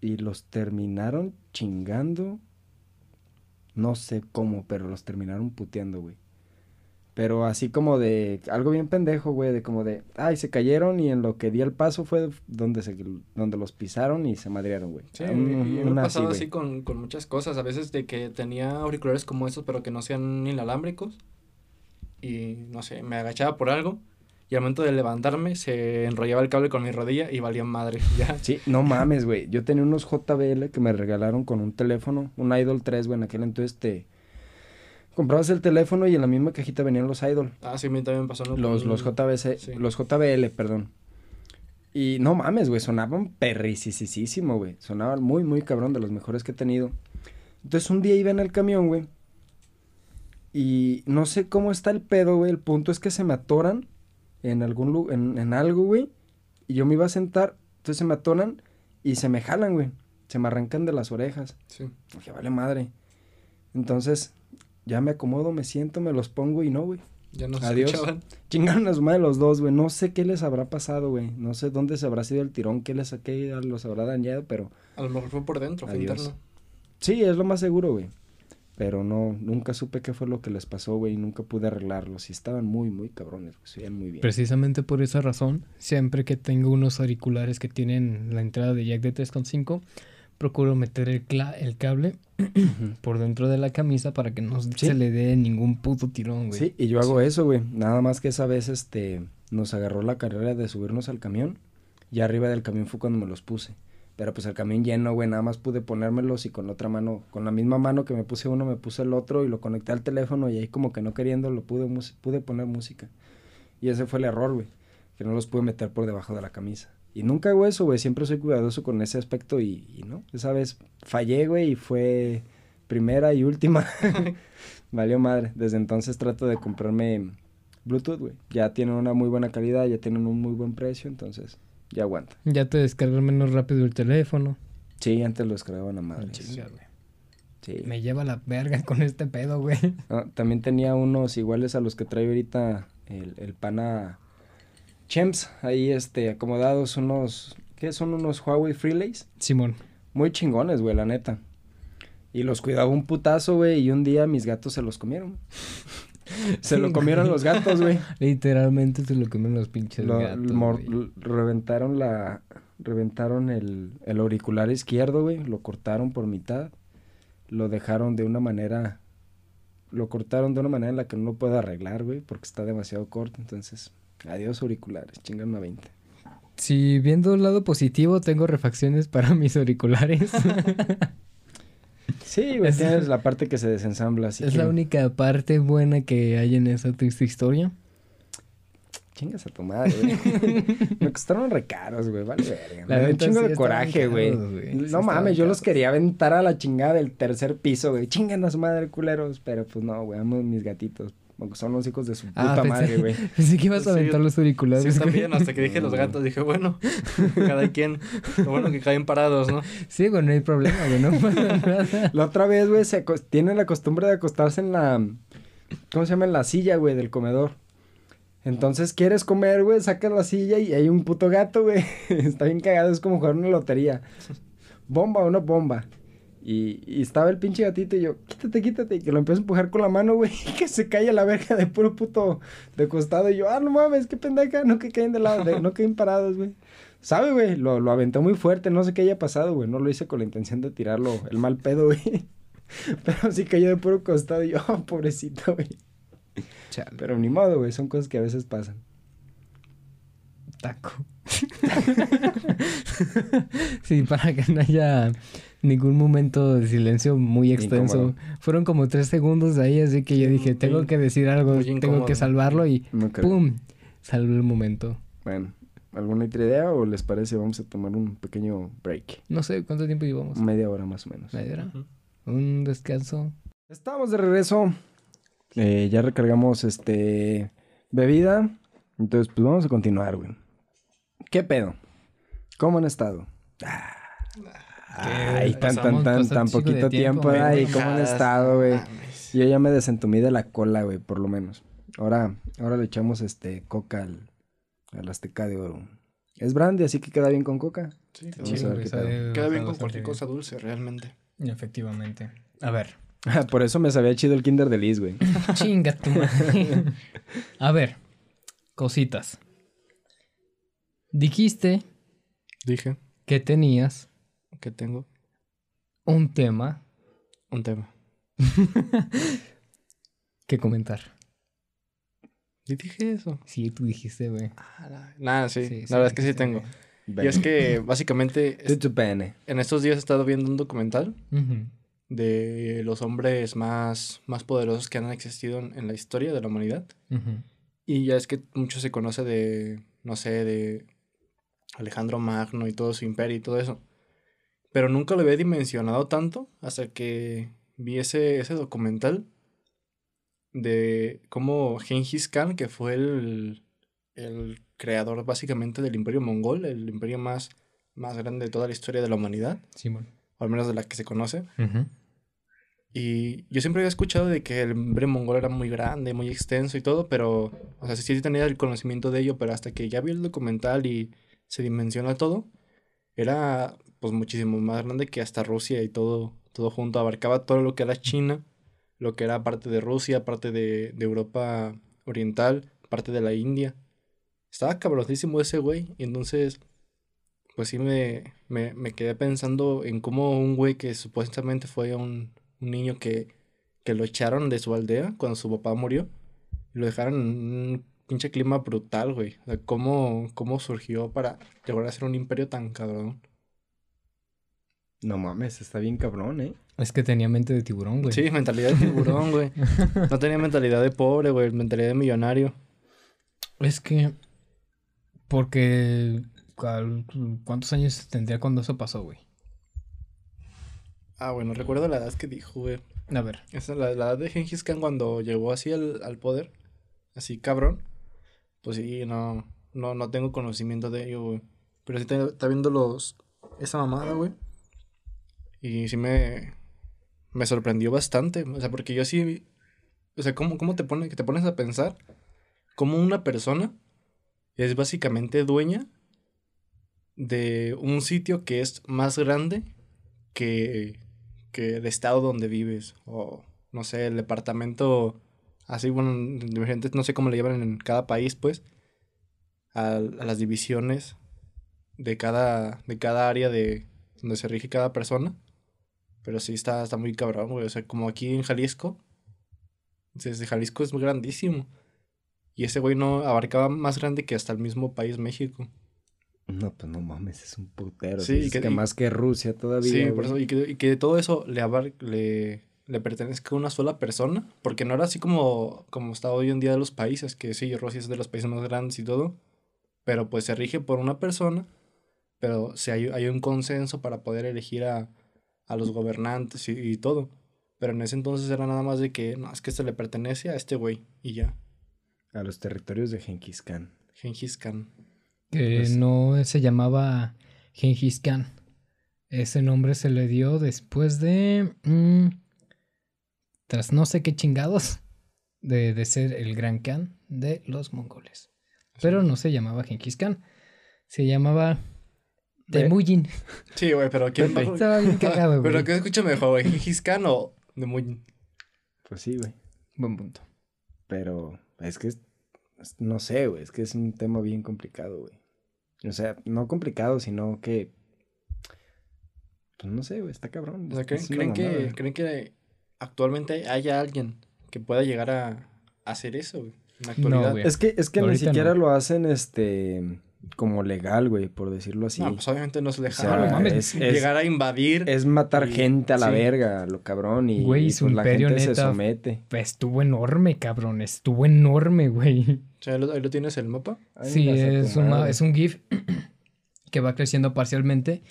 Y los terminaron chingando. No sé cómo, pero los terminaron puteando, güey. Pero así como de algo bien pendejo, güey, de como de, ay, se cayeron y en lo que di el paso fue donde se donde los pisaron y se madrearon, güey. Sí, y- un- y me ha una pasado así con, con muchas cosas. A veces de que tenía auriculares como esos, pero que no sean inalámbricos. y no sé, me agachaba por algo y al momento de levantarme se enrollaba el cable con mi rodilla y valía madre. Ya. Sí, no mames, güey. Yo tenía unos JBL que me regalaron con un teléfono, un Idol 3, güey. En aquel entonces te comprabas el teléfono y en la misma cajita venían los Idol. Ah, sí, a mí también pasó. Los, los JBC, Sí. los JBL, perdón. Y no mames, güey, sonaban perricisísimo, güey. Sonaban muy, muy cabrón, de los mejores que he tenido. Entonces un día iba en el camión, güey. Y no sé cómo está el pedo, güey. El punto es que se me atoran en algún en, en algo, güey. Y yo me iba a sentar, entonces se me atoran y se me jalan, güey. Se me arrancan de las orejas. Sí. Dije, vale madre. Entonces, ya me acomodo, me siento, me los pongo y no, güey. Ya no se Adiós. escuchaban. Chingaron a su madre los dos, güey. No sé qué les habrá pasado, güey. No sé dónde se habrá sido el tirón, qué les qué los habrá dañado, pero... A lo mejor fue por dentro, fue Adiós. interno. Sí, es lo más seguro, güey. Pero no, nunca supe qué fue lo que les pasó, güey. y Nunca pude arreglarlos. Y estaban muy, muy cabrones, güey. Se veían muy bien. Precisamente por esa razón, siempre que tengo unos auriculares que tienen la entrada de jack de 3.5, procuro meter el, cla- el cable por dentro de la camisa para que no se le dé ningún puto tirón, güey. Sí, y yo hago eso, güey. Nada más que esa vez, este, nos agarró la carrera de subirnos al camión. Y arriba del camión fue cuando me los puse. Pero pues el camión lleno, güey, nada más pude ponérmelos y con la otra mano, con la misma mano que me puse uno, me puse el otro y lo conecté al teléfono y ahí como que no queriendo lo pude, pude poner música. Y ese fue el error, güey, que no los pude meter por debajo de la camisa. Y nunca hago eso, güey, siempre soy cuidadoso con ese aspecto y, y no, esa vez fallé, güey, y fue primera y última. Valió madre. Desde entonces trato de comprarme Bluetooth, güey. Ya tienen una muy buena calidad, ya tienen un muy buen precio, entonces ya aguanta. Ya te descargas menos rápido el teléfono. Sí, antes lo descargaban a madre. Chinga, güey. Sí. Me lleva la verga con este pedo, güey. Ah, también tenía unos iguales a los que trae ahorita el, el pana Chems, ahí este, acomodados, unos, ¿qué son? Unos Huawei Freelays. Simón. Muy chingones, güey, la neta. Y los cuidaba un putazo, güey, y un día mis gatos se los comieron. se lo comieron los gatos, güey. Literalmente se lo comen los pinches Lo- gatos, mor- güey. l- reventaron la reventaron el, el auricular izquierdo, güey, lo cortaron por mitad, lo dejaron de una manera lo cortaron de una manera en la que no lo puedo arreglar, güey, porque está demasiado corto, entonces, adiós auriculares, chingan a 20. Si viendo el lado positivo, tengo refacciones para mis auriculares. Sí, güey, Es- tienes la parte que se desensambla, así es que la única parte buena que hay en esa triste historia. chingas a tu madre, güey. Me costaron recaros, güey, vale verga. Me da un chingo sí de coraje, güey. Sí No mames, yo los quería aventar a la chingada del tercer piso, güey. Chingan a su madre, culeros. Pero pues no, güey, amo mis gatitos. Aunque son los hijos de su puta Ah, pensé- madre, güey. Pensé que ibas a aventar los auriculares. Sí, güey. también, hasta que dije los gatos, dije, bueno, cada quien. Lo bueno que caen parados, ¿no? Sí, güey, no hay problema, güey, no pasa nada. La otra vez, güey, se tienen la costumbre de acostarse en la... ¿Cómo se llama? En la silla, güey, del comedor. Entonces, quieres comer, güey, sacas la silla y hay un puto gato, güey. Está bien cagado, es como jugar una lotería. Bomba o no bomba. Y, y estaba el pinche gatito y yo, quítate, quítate. Y que lo empiezo a empujar con la mano, güey. Y que se cae a la verga de puro puto de costado. Y yo, ah, no mames, qué pendeja. No que caen de lado, de- no caen parados, güey. ¿Sabe, güey? Lo, lo aventó muy fuerte. No sé qué haya pasado, güey. No lo hice con la intención de tirarlo el mal pedo, güey. Pero sí cayó de puro costado. Y yo, oh, pobrecito, güey. Chale, Pero ni modo, güey. Son cosas que a veces pasan. taco. sí, para que no haya ningún momento de silencio muy extenso. Incómodo. Fueron como tres segundos ahí, así que yo dije, tengo que decir algo, muy tengo que salvarlo y No creo. ¡pum! Salvé el momento. Bueno, ¿alguna otra idea o les parece vamos a tomar un pequeño break? No sé cuánto tiempo llevamos. Media hora más o menos. ¿Media hora? Un descanso. Estamos de regreso. Eh, ya recargamos este bebida. Entonces, pues vamos a continuar, güey. ¿Qué pedo? ¿Cómo han estado? Ay, tan, tan, pasamos tan, tan poquito tiempo, ay, ¿cómo han estado, güey? Yo ya me desentumí de la cola, güey, por lo menos. Ahora, ahora le echamos este coca al, al Azteca de Oro. Es brandy, así que queda bien con coca. Sí, Vamos a ver qué. Queda bien con cualquier cosa dulce, realmente. Efectivamente. A ver. Por eso me sabía chido el Kinder de Liz, güey. Chinga tu madre. A ver. Cositas. Dijiste Dije que tenías que tengo un tema un tema. que comentar. ¿Y dije eso? Sí, tú dijiste, güey. Nada, sí. Sí, la sí, verdad es que sí tengo. Y es que básicamente bene. en estos días he estado viendo un documental de los hombres más, más poderosos que han existido en, en la historia de la humanidad. Y ya es que mucho se conoce de, no sé, de Alejandro Magno y todo su imperio y todo eso. Pero nunca lo había dimensionado tanto hasta que vi ese, ese documental de cómo Genghis Khan, que fue el, el creador básicamente del imperio mongol, el imperio más, más grande de toda la historia de la humanidad, Simón. o al menos de la que se conoce. Y yo siempre había escuchado de que el imperio mongol era muy grande, muy extenso y todo, pero, o sea, sí, sí tenía el conocimiento de ello, pero hasta que ya vi el documental y se dimensiona todo, era pues muchísimo más grande que hasta Rusia y todo, todo junto, abarcaba todo lo que era China, lo que era parte de Rusia, parte de, Europa Oriental, parte de la India. Estaba cabronísimo ese güey, y entonces, pues sí me, me, me quedé pensando en cómo un güey que supuestamente fue un, un niño que, que lo echaron de su aldea cuando su papá murió, y lo dejaron en un pinche clima brutal, güey. O sea, cómo, cómo surgió para llegar a ser un imperio tan cabrón. No mames, está bien cabrón, ¿eh? Es que tenía mente de tiburón, güey. Sí, mentalidad de tiburón, güey. No tenía mentalidad de pobre, güey, mentalidad de millonario. Es que. Porque. ¿cuál- ¿Cuántos años tendría cuando eso pasó, güey? Ah, bueno, recuerdo la edad que dijo, güey. A ver. Esa es la, la edad de Genghis Khan cuando llegó así al, al poder. Así cabrón. Pues sí, no, no, no tengo conocimiento de ello, güey. Pero sí está, está viendo los, esa mamada, güey. Y sí me, me sorprendió bastante. O sea, porque yo sí, o sea, ¿cómo, cómo te, pone, que te pones a pensar? Cómo una persona es básicamente dueña de un sitio que es más grande que, que el estado donde vives. O, no sé, el departamento así, bueno, diferentes, no sé cómo le llaman en cada país, pues, a, a las divisiones de cada, de cada área de donde se rige cada persona. Pero sí está, está muy cabrón, güey. O sea, como aquí en Jalisco, desde Jalisco es muy grandísimo. Y ese güey no abarcaba más grande que hasta el mismo país México. No, pues no mames, es un putero. Sí, y que- que, y- más que Rusia todavía. Sí, güey. por eso, y que, y que todo eso le, abar- le, le pertenezca a una sola persona, porque no era así como, como está hoy en día de los países, que sí, Rusia es de los países más grandes y todo, pero pues se rige por una persona, pero sí hay, hay un consenso para poder elegir a, a los gobernantes y, y todo. Pero en ese entonces era nada más de que, no, es que se le pertenece a este güey, y ya, A los territorios de Genghis Khan. Gengis Khan. Que Pues- no se llamaba Genghis Khan. Ese nombre se le dio después de. mm, tras no sé qué chingados. De, de ser el gran Khan de los mongoles. Pero no se llamaba Genghis Khan. Se llamaba. Ve- Temujin. Sí, güey, pero ¿quién Pepe. Estaba bien cagado, güey. Pero ¿qué escucha mejor, güey? ¿Gengis Khan o de muy... Pues sí, güey. Buen punto. Pero es que es- no sé, güey. Es que es un tema bien complicado, güey. O sea, no complicado, sino que. Pues no sé, güey. Está cabrón. O sea, ¿creen, que. ¿creen que actualmente haya alguien que pueda llegar a, hacer eso, güey? En la actualidad. güey. Es que, es que ni siquiera no. lo hacen, este. Como legal, güey, por decirlo así. No, pues obviamente no se O deja sea, no mames. es, es- llegar a invadir. es matar y- gente a la sí. verga, lo cabrón. Y, Güey, y, su pues la imperio gente se neta- somete. Estuvo enorme, cabrón. Estuvo enorme, güey. O sea, ahí lo, ahí lo tienes el mapa. Ay, Sí, es, un ma- madre. es un GIF que va creciendo parcialmente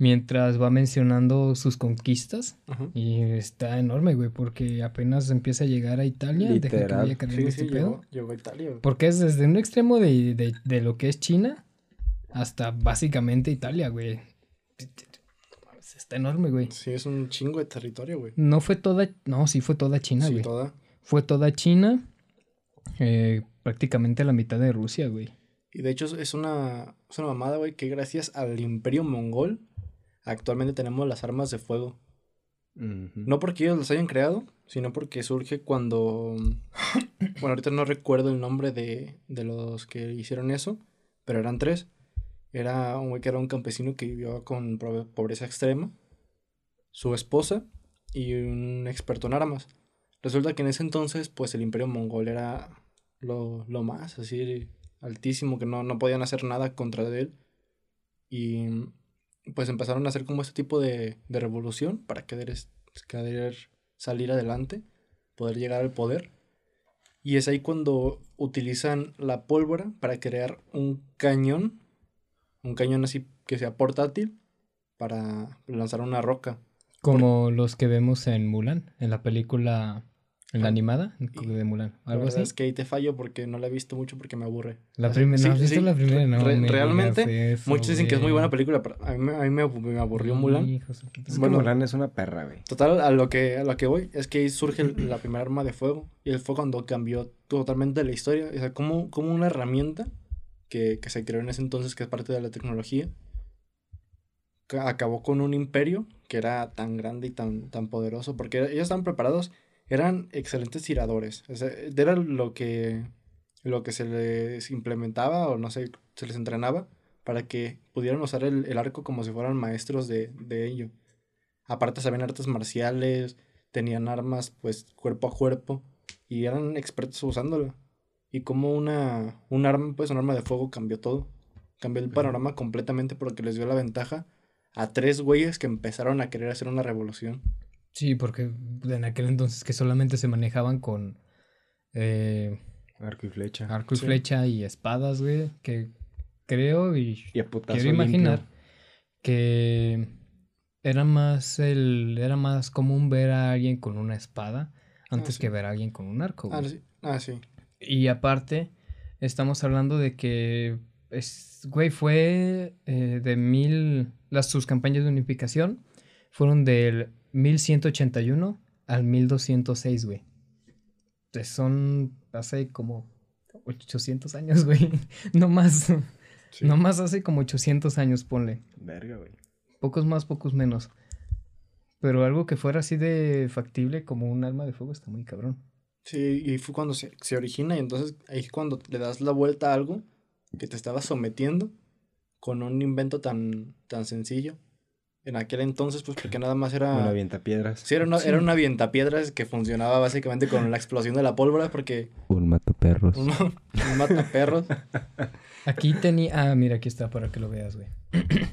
mientras va mencionando sus conquistas. Ajá. Y está enorme, güey, porque apenas empieza a llegar a Italia. Deja que Literal. vaya cargando Sí, sí, este pedo. llegó, llegó a Italia, güey. Porque es desde un extremo de, de- de lo que es China hasta básicamente Italia, güey. Está enorme, güey. Sí, es un chingo de territorio, güey. No fue toda, no, sí fue toda China, Sí, güey. toda. Fue toda China, eh, prácticamente la mitad de Rusia, güey. Y de hecho es- es una, es una mamada, güey, que gracias al imperio mongol actualmente tenemos las armas de fuego. No porque ellos las hayan creado, sino porque surge cuando... Bueno, ahorita no recuerdo el nombre de, de los que hicieron eso, pero eran tres. Era un güey que era un campesino que vivió con pobreza extrema, su esposa y un experto en armas. Resulta que en ese entonces, pues el imperio mongol era, lo, lo más, así altísimo, que no, no podían hacer nada contra él. Y pues empezaron a hacer como este tipo de, de revolución para querer, querer salir adelante, poder llegar al poder. Y es ahí cuando utilizan la pólvora para crear un cañón, un cañón así que sea portátil, para lanzar una roca. Como los que vemos en Mulan, en la película, en la animada y- de Mulan. La Algo verdad así. es que ahí te fallo porque no la he visto mucho porque me aburre. La primera, sí, ¿no has visto sí, la primera? No, re- me realmente, eso, Muchos dicen que es muy buena película, pero a mí, me- a mí me, me aburrió Mulan. Hijo de su puta Es que Bueno. Mulan es una perra, güey. Total, a lo que, a lo que voy es que ahí surge la primera arma de fuego. Y él fue cuando cambió totalmente la historia. O sea, como, como una herramienta que, que se creó en ese entonces, que es parte de la tecnología, ca- acabó con un imperio que era tan grande y tan, tan poderoso. Porque ellos estaban preparados, eran excelentes tiradores. O sea, era lo que, lo que se les implementaba o no sé, se les entrenaba para que pudieran usar el, el arco como si fueran maestros de, de ello. Aparte sabían artes marciales, tenían armas pues cuerpo a cuerpo y eran expertos usándola. Y como una, un arma, pues un arma de fuego cambió todo. Cambió el panorama completamente porque les dio la ventaja a tres güeyes que empezaron a querer hacer una revolución. Sí, porque en aquel entonces que solamente se manejaban con eh, Arco y flecha. arco y Sí. flecha y espadas, güey, que creo y quiero imaginar limpio. que era más el era más común ver a alguien con una espada antes sí. que ver a alguien con un arco. Ah, güey. sí. Ah, sí. Y aparte, estamos hablando de que, es, güey, fue eh, de mil, las, sus campañas de unificación fueron del 1181 al 1206, güey. Entonces son, hace como 800 años, güey. No más, Sí. no más hace como 800 años, ponle. Verga, güey. Pocos más, pocos menos. Pero algo que fuera así de factible como un arma de fuego está muy cabrón. Sí, y fue cuando se, se origina y entonces ahí es cuando le das la vuelta a algo que te estaba sometiendo con un invento tan, tan sencillo. En aquel entonces, pues porque nada más era... Una avienta piedras. Sí, era una, Sí. era una avientapiedras que funcionaba básicamente con la explosión de la pólvora porque Un mato perros. uno, un mataperros. Aquí tenía. Ah, mira, aquí está para que lo veas, güey.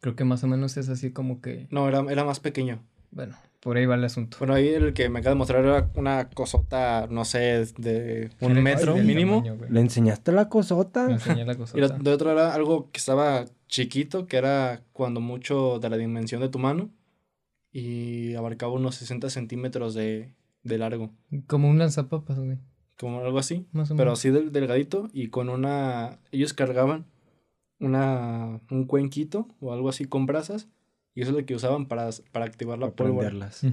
Creo que más o menos es así como que. No, era, era más pequeño. Bueno, por ahí va el asunto. Bueno, ahí el que me acaba de mostrar era una cosota, no sé, de un Ay, metro del mínimo. tamaño. ¿Le enseñaste la cosota? Me enseñé la Y cosota. lo- de otro era algo que estaba chiquito, que era cuando mucho de la dimensión de tu mano. Y abarcaba unos 60 centímetros de, de largo. Como un lanzapapas, güey. Como algo así. Más o Pero menos. así del, delgadito. Y con una. Ellos cargaban una, un cuenquito o algo así con brasas. Y eso es lo que usaban para, para activar la Para pólvora. prenderlas.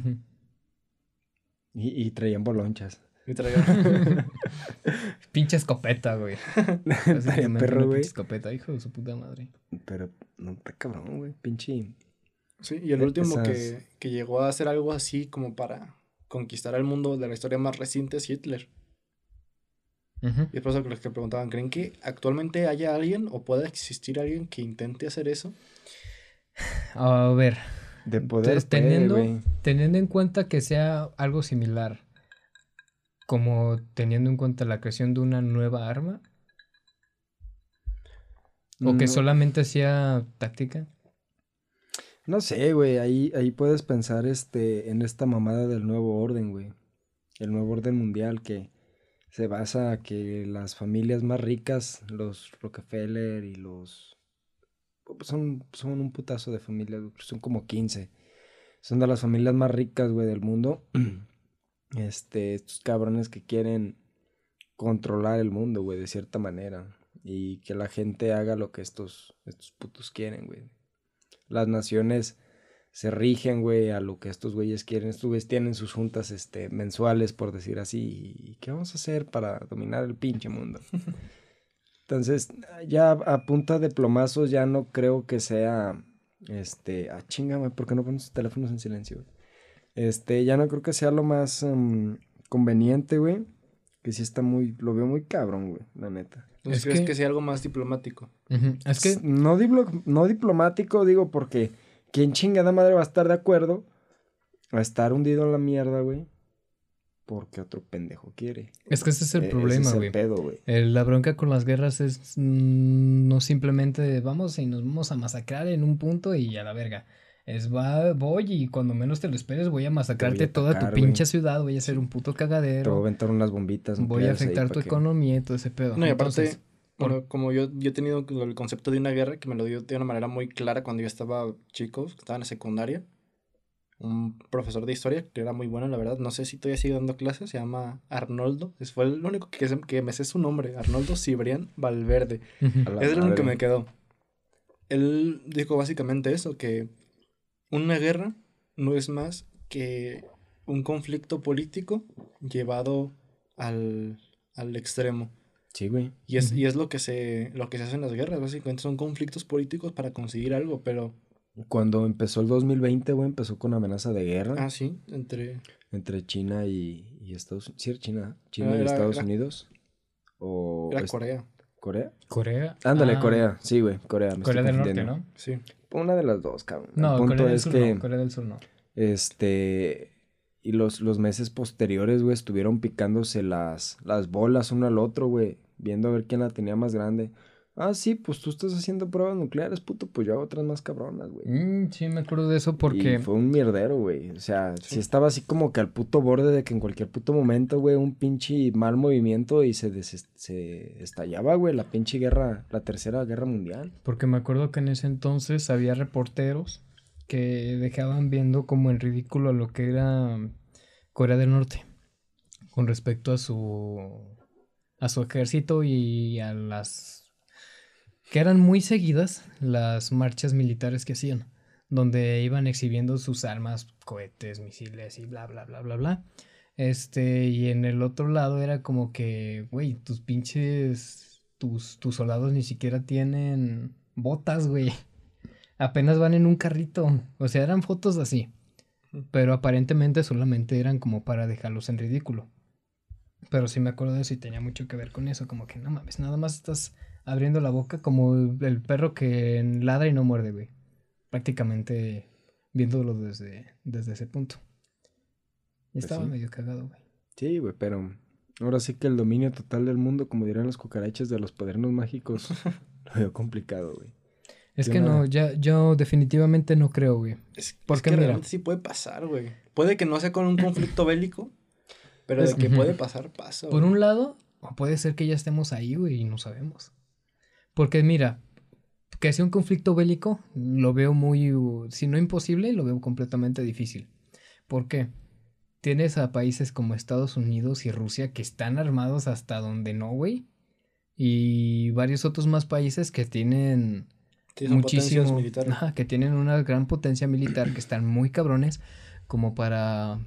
Y, y traían bolonchas. Y traían- Pinche escopeta, güey. Estaría perro, güey. pinche escopeta, hijo de su puta madre. Pero no está cabrón, güey. Pinche. Sí, y el último esas- que, que llegó a hacer algo así como para conquistar el mundo de la historia más reciente es Hitler. Y es por eso que los que preguntaban, ¿creen que actualmente haya alguien o pueda existir alguien que intente hacer eso? A ver, De poder. Entonces, teniendo, teniendo en cuenta que sea algo similar, como teniendo en cuenta la creación de una nueva arma, o que solamente sea táctica. No sé, güey. Ahí, ahí puedes pensar este, en esta mamada del nuevo orden, güey. El nuevo orden mundial que se basa que las familias más ricas, los Rockefeller y los... pues, Son, son un putazo de familias, son como 15. Son de las familias más ricas, güey, del mundo. Este, estos cabrones que quieren controlar el mundo, güey, de cierta manera. Y que la gente haga lo que estos, estos putos quieren, güey. Las naciones se rigen, güey, a lo que estos güeyes quieren. Estos güeyes tienen sus juntas este, mensuales, por decir así. ¿Y qué vamos a hacer para dominar el pinche mundo? Entonces, ya a punta de plomazos ya no creo que sea, este, ah, chingame, ¿por qué no pones tus teléfonos en silencio? güey? Este, ya no creo que sea lo más em, conveniente, güey. Que sí está muy, lo veo muy cabrón, güey, la neta. Entonces, Es ¿crees que- que... sea algo más diplomático? Es que, No, diplo- no diplomático, digo, porque ¿quién chingada madre va a estar de acuerdo a estar hundido en la mierda, güey? Porque otro pendejo quiere. Es que ese es el E- problema, es güey. el pedo, güey. Eh, La bronca con las guerras es mm, no simplemente vamos y nos vamos a masacrar en un punto y a la verga. Es va, voy y cuando menos te lo esperes voy a masacrarte toda tu pinche ciudad, voy a hacer un puto Te voy a cagadero, aventar unas bombitas. voy a afectar tu que- economía y todo ese pedo. No, y aparte, Entonces, por- bueno, como yo, yo he tenido el concepto de una guerra que me lo dio de una manera muy clara cuando yo estaba chico, estaba en la secundaria. Un profesor de historia que era muy bueno, la verdad. No sé si todavía sigue dando clases, se llama Arnoldo. Es, fue el único que, se- que me sé su nombre, Arnoldo Cibrián Valverde. Es el único que me quedó. Él dijo básicamente eso, que una guerra no es más que un conflicto político llevado al, al extremo. Sí, güey. Y es, y es lo que se lo que se hace en las guerras, básicamente son conflictos políticos para conseguir algo, pero Cuando empezó el 2020, güey, empezó con amenaza de guerra ah sí, entre entre China y, y Estados Unidos. Sí, era China. China y Era- Estados era- Unidos. O era Corea, ¿Corea? Corea. Ándale, Ah, Corea. Sí, güey, Corea. me Corea estoy del Norte. ¿no? sí. Una de las dos, cabrón. No, el punto Corea del es Sur que, no, Corea del Sur no. este, y los, los meses posteriores, güey, estuvieron picándose las, las bolas uno al otro, güey, viendo a ver quién la tenía más grande. Ah, sí, pues tú estás haciendo pruebas nucleares, puto, pues yo hago otras más cabronas, güey. Mm, sí, me acuerdo de eso porque... Y fue un mierdero, güey. O sea, Sí. sí estaba así como que al puto borde de que en cualquier puto momento, güey, un pinche mal movimiento y se, des- se estallaba, güey, la pinche guerra, la tercera guerra mundial. Porque me acuerdo que en ese entonces había reporteros que dejaban viendo como en ridículo a lo que era Corea del Norte con respecto a su a su ejército y a las que eran muy seguidas las marchas militares que hacían, donde iban exhibiendo sus armas, cohetes, misiles y bla bla bla bla bla. Este, y en el otro lado era como que, güey, tus pinches, tus, tus soldados ni siquiera tienen botas, güey. Apenas van en un carrito. O sea, eran fotos así. Pero aparentemente solamente eran como para dejarlos en ridículo. Pero sí me acuerdo de eso y tenía mucho que ver con eso. Como que no mames, nada más estás abriendo la boca como el, perro que ladra y no muerde, güey. Prácticamente viéndolo desde, desde ese punto. Y Pues estaba sí. medio cagado, güey. Sí, güey, pero ahora sí que el dominio total del mundo, como dirán los cucarachas de los podernos mágicos, lo veo complicado, güey. Es Yo que no, ya, yo definitivamente no creo, güey. Es, ¿Por es qué? que Mira. realmente sí puede pasar, güey. Puede que no sea con un conflicto bélico, pero Es- de que puede pasar, pasa. Por güey. un lado, o puede ser que ya estemos ahí, güey, y no sabemos. Porque mira, que sea un conflicto bélico, lo veo muy, si no imposible, lo veo completamente difícil. ¿Por qué? Tienes a países como Estados Unidos y Rusia que están armados hasta donde no, güey. Y varios otros más países que tienen Sí, muchísimo, que tienen una gran potencia militar, que están muy cabrones, como para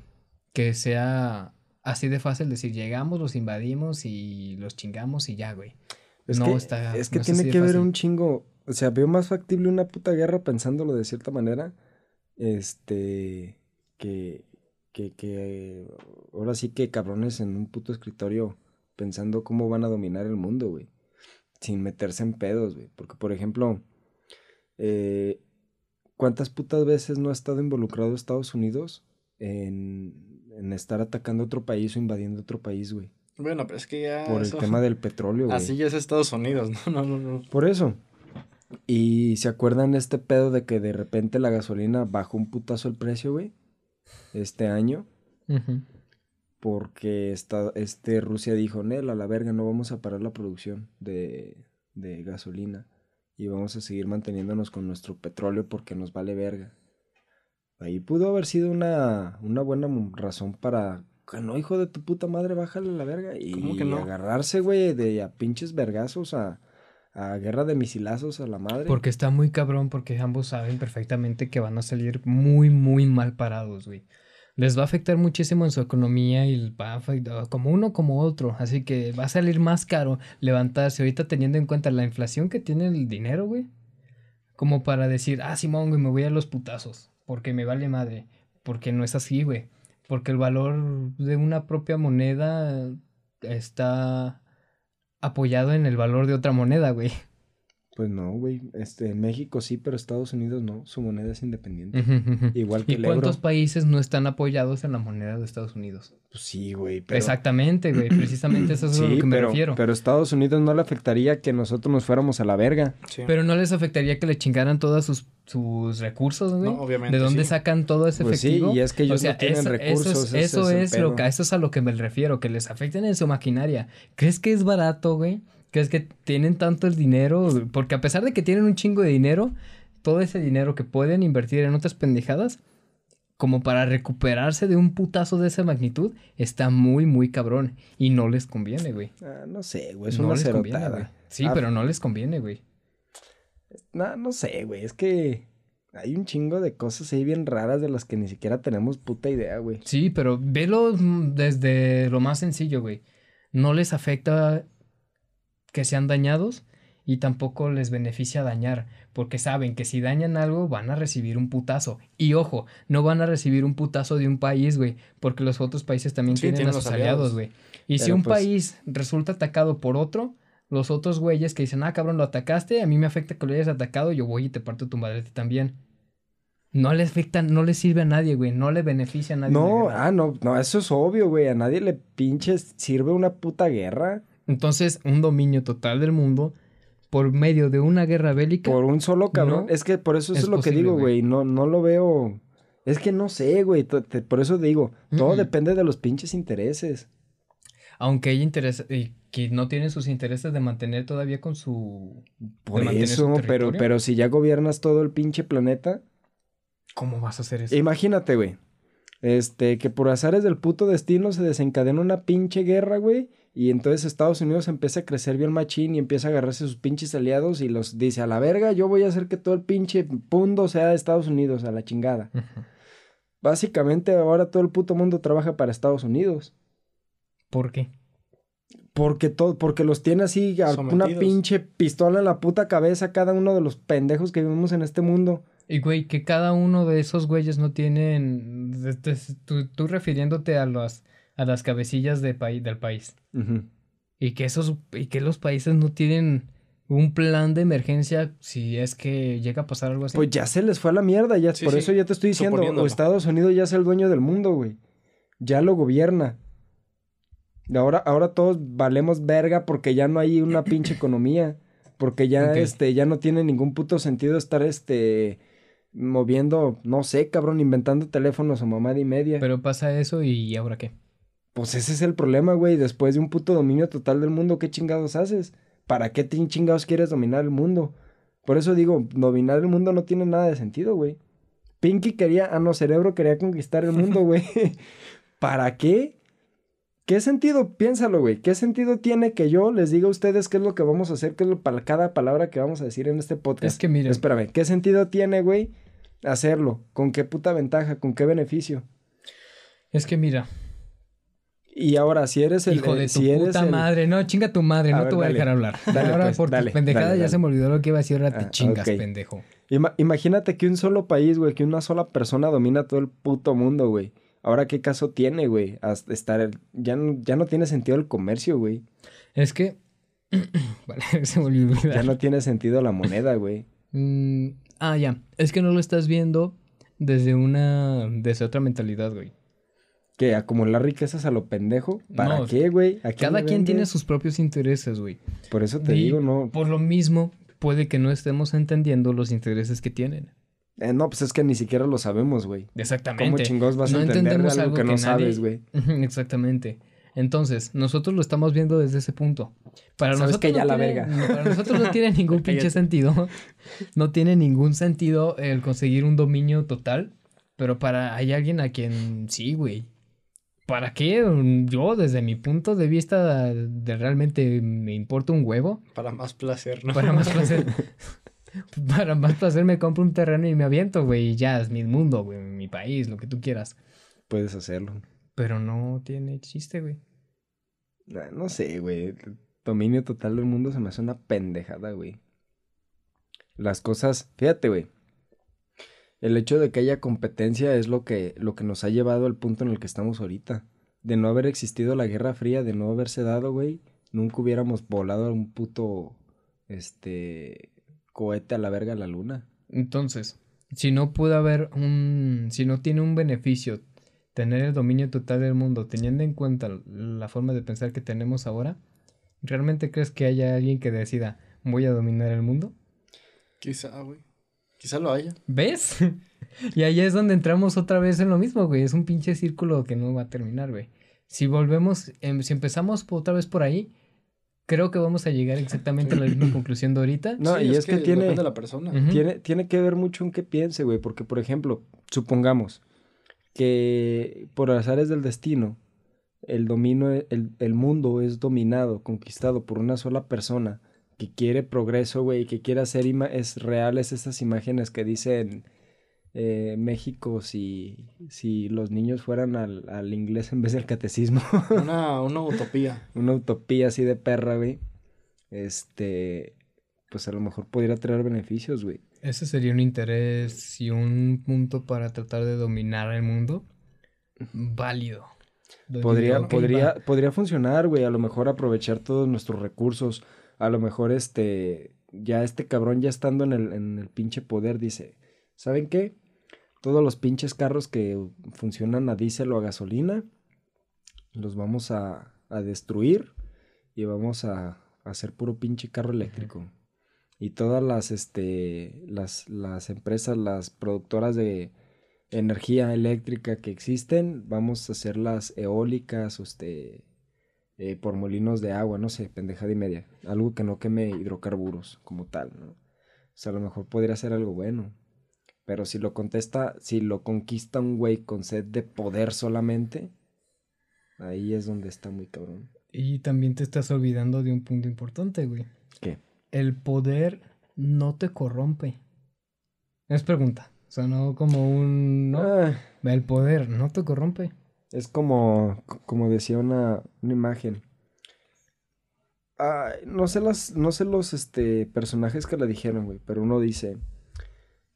que sea así de fácil decir, llegamos, los invadimos y los chingamos y ya, güey. Es No que, está- es que no tiene que ver un chingo. O sea, veo más factible una puta guerra pensándolo de cierta manera. Este. Que. Que, que. Ahora sí que cabrones en un puto escritorio pensando cómo van a dominar el mundo, güey. Sin meterse en pedos, güey. Porque, por ejemplo. eh, ¿Cuántas putas veces no ha estado involucrado Estados Unidos en, en estar atacando otro país o invadiendo otro país, güey? Bueno, pero es que ya. Por el tema del petróleo, güey. Así ya es Estados Unidos, no, no, no. no. Por eso. Y se acuerdan este pedo de que de repente la gasolina bajó un putazo el precio, güey. Este año. Porque esta, este Rusia dijo, Nel, a la verga, no vamos a parar la producción de, de gasolina. Y vamos a seguir manteniéndonos con nuestro petróleo porque nos vale verga. Ahí pudo haber sido una, una buena razón para... Que no, hijo de tu puta madre, bájale la verga. Y ¿Cómo que no? agarrarse, güey, de a pinches vergazos a, a guerra de misilazos a la madre. Porque está muy cabrón, porque ambos saben perfectamente que van a salir muy, muy mal parados, güey. Les va a afectar muchísimo en su economía y va a afectar como uno como otro. Así que va a salir más caro levantarse ahorita teniendo en cuenta la inflación que tiene el dinero, güey. Como para decir, ah, Simón, güey, me voy a los putazos. Porque me vale madre. Porque no es así, güey. Porque el valor de una propia moneda está apoyado en el valor de otra moneda, güey. Pues no, güey. Este, en México sí, pero Estados Unidos no. Su moneda es independiente. Ujú, ujú. Igual que ¿Y el euro. cuántos países no están apoyados en la moneda de Estados Unidos? Pues sí, güey. Pero... Exactamente, güey. Precisamente eso es a Sí, lo que me pero, refiero. pero Estados Unidos no le afectaría que nosotros nos fuéramos a la verga. Sí. Pero no les afectaría que le chingaran todos sus, sus recursos, güey. No, obviamente, ¿De dónde sí. sacan todo ese Pues sí, efectivo? y es que ellos O sea, no tienen eso, recursos. Eso es, eso es lo que, eso es a lo que me refiero, que les afecten en su maquinaria. ¿Crees que es barato, güey? ¿Crees que tienen tanto el dinero? Porque a pesar de que tienen un chingo de dinero, todo ese dinero que pueden invertir en otras pendejadas, como para recuperarse de un putazo de esa magnitud, está muy, muy cabrón. Y no les conviene, güey. Ah, no sé, güey. Es no una les conviene. Sí, Ah, pero no les conviene, güey. No, no sé, güey. Es que hay un chingo de cosas ahí bien raras de las que ni siquiera tenemos puta idea, güey. Sí, pero velo desde lo más sencillo, güey. No les afecta que sean dañados y tampoco les beneficia dañar, porque saben que si dañan algo van a recibir un putazo. Y ojo, no van a recibir un putazo de un país, güey, porque los otros países también Sí, tienen, tienen a sus aliados, güey. Y si un pues- país resulta atacado por otro, los otros güeyes que dicen, ah, cabrón, lo atacaste, a mí me afecta que lo hayas atacado, yo voy y te parto tu madre también. No le afecta, no le sirve a nadie, güey, no le beneficia a nadie. No, ah, no, no, eso es obvio, güey. A nadie le pinches sirve una puta guerra Entonces, un dominio total del mundo por medio de una guerra bélica. por un solo cabrón. No es que por eso eso es es lo que digo, güey. No, no lo veo. Es que no sé, güey. Por eso digo, todo depende de los pinches intereses. Aunque ella interesa, y que no tienen sus intereses de mantener todavía con su. Por su eso, pero, pero si ya gobiernas todo el pinche planeta, ¿Cómo vas a hacer eso? imagínate, güey. Este, que por azares del puto destino se desencadena una pinche guerra, güey. Y entonces Estados Unidos empieza a crecer bien machín y empieza a agarrarse sus pinches aliados y los dice a la verga, yo voy a hacer que todo el pinche mundo sea de Estados Unidos, a la chingada. Básicamente ahora todo el puto mundo trabaja para Estados Unidos. ¿Por qué? Porque todo, porque los tiene así a una pinche pistola en la puta cabeza cada uno de los pendejos que vivimos en este mundo. Y güey, que cada uno de esos güeyes no tienen. Tú, tú refiriéndote a las, a las cabecillas de país, del país. Y que esos, y que los países no tienen un plan de emergencia si es que llega a pasar algo así. Pues ya se les fue a la mierda, ya, Sí, por sí, eso ya te estoy diciendo, o. Estados Unidos ya es el dueño del mundo, güey. Ya lo gobierna. Y ahora, ahora todos valemos verga porque ya no hay una pinche economía. Porque ya, este, ya no tiene ningún puto sentido estar, este, moviendo, no sé, cabrón, inventando teléfonos o mamada y media. Pero pasa eso y ahora qué. Pues ese es el problema, güey. Después de un puto dominio total del mundo, ¿qué chingados haces? ¿Para qué te chingados quieres dominar el mundo? Por eso digo, dominar el mundo no tiene nada de sentido, güey. Pinky quería, ah, no, Cerebro quería conquistar el mundo, güey. ¿Para qué? ¿Qué sentido? Piénsalo, güey. ¿Qué sentido tiene que yo les diga a ustedes qué es lo que vamos a hacer, qué es lo para cada palabra que vamos a decir en este podcast? Es que miren, Espérame, ¿qué sentido tiene, güey, hacerlo? ¿Con qué puta ventaja? ¿Con qué beneficio? es que mira, Y ahora, si eres el... hijo de tu eres puta el- madre, no, chinga tu madre, A no ver, te voy dale. a dejar hablar. Dale, ahora pues, por dale, tu pendejada dale, ya se me olvidó lo que iba a decir, ahora te Ah, chingas, pendejo. Ima- imagínate que un solo país, güey, que una sola persona domina todo el puto mundo, güey. Ahora, ¿qué caso tiene, güey? Estar... Ya, no- ya no tiene sentido el comercio, güey. Es que vale, se me olvidó. Ya no tiene sentido la moneda, güey. Mm, ah, ya. Es que no lo estás viendo desde una. desde otra mentalidad, güey. ¿Qué? ¿Acumular riquezas a lo pendejo? ¿Para No, qué, güey? ¿A quién Cada quien tiene sus propios intereses, güey. Por eso te Y digo, no... Por lo mismo, puede que no estemos entendiendo los intereses que tienen. Eh, no, pues es que ni siquiera lo sabemos, güey. Exactamente. ¿Cómo chingados vas No a entender algo, algo que, que no nadie- sabes, güey? Exactamente. Entonces, nosotros lo estamos viendo desde ese punto. Para Sabes nosotros que ya no la tiene- verga. no, para nosotros no tiene ningún pinche sentido. No tiene ningún sentido el conseguir un dominio total. Pero para hay alguien a quien sí, güey. ¿Para qué? Yo, desde mi punto de vista, de realmente me importa un huevo. Para más placer, ¿no? Para más placer. para más placer me compro un terreno y me aviento, güey. y Ya es mi mundo, güey. Mi país, lo que tú quieras. Puedes hacerlo. Pero no tiene chiste, güey. Nah, No sé, güey. Dominio total del mundo se me hace una pendejada, güey. Las cosas, fíjate, güey. El hecho de que haya competencia es lo que, lo que nos ha llevado al punto en el que estamos ahorita. De no haber existido la Guerra Fría, de no haberse dado, güey, nunca hubiéramos volado a un puto, este, cohete a la verga a la luna. Entonces, si no puede haber un, si no tiene un beneficio tener el dominio total del mundo, teniendo en cuenta la forma de pensar que tenemos ahora, ¿realmente crees que haya alguien que decida voy a dominar el mundo? Quizá, güey. Quizá lo haya. ¿Ves? y ahí es donde entramos otra vez en lo mismo, güey. Es un pinche círculo que no va a terminar, güey. Si volvemos, em, si empezamos otra vez por ahí, creo que vamos a llegar exactamente a la misma conclusión de ahorita. No, Sí, y es, que, tiene, depende de la persona. Ujú. tiene, tiene que ver mucho en qué piense, güey. Porque, por ejemplo, supongamos que por azares del destino, el dominio, el, el mundo es dominado, conquistado por una sola persona que quiere progreso, güey, y que quiere hacer es reales esas imágenes que dicen eh, México si, si los niños fueran al, al inglés en vez del catecismo. Una, una utopía. una utopía así de perra, güey. Este, pues a lo mejor podría traer beneficios, güey. Ese sería un interés y un punto para tratar de dominar el mundo válido. Podría, podría, podría funcionar, güey. A lo mejor aprovechar todos nuestros recursos. A lo mejor este, ya este cabrón ya estando en el, en el pinche poder dice, ¿saben qué? Todos los pinches carros que funcionan a diésel o a gasolina, los vamos a, a destruir y vamos a, a hacer puro pinche carro eléctrico. Y todas las, este, las, las empresas, las productoras de energía eléctrica que existen, vamos a hacerlas eólicas, este, eh, por molinos de agua, no sé, pendejada y media. Algo que no queme hidrocarburos como tal, ¿no? O sea, a lo mejor podría ser algo bueno. Pero si lo contesta, si lo conquista un güey con sed de poder solamente, ahí es donde está muy cabrón. Y también te estás olvidando de un punto importante, güey. ¿Qué? El poder no te corrompe. Es pregunta. O sea, no como un... ¿no? Ah, El poder no te corrompe. Es como, como decía una, una imagen. No sé las, no sé los este, personajes que la dijeron, güey, pero uno dice,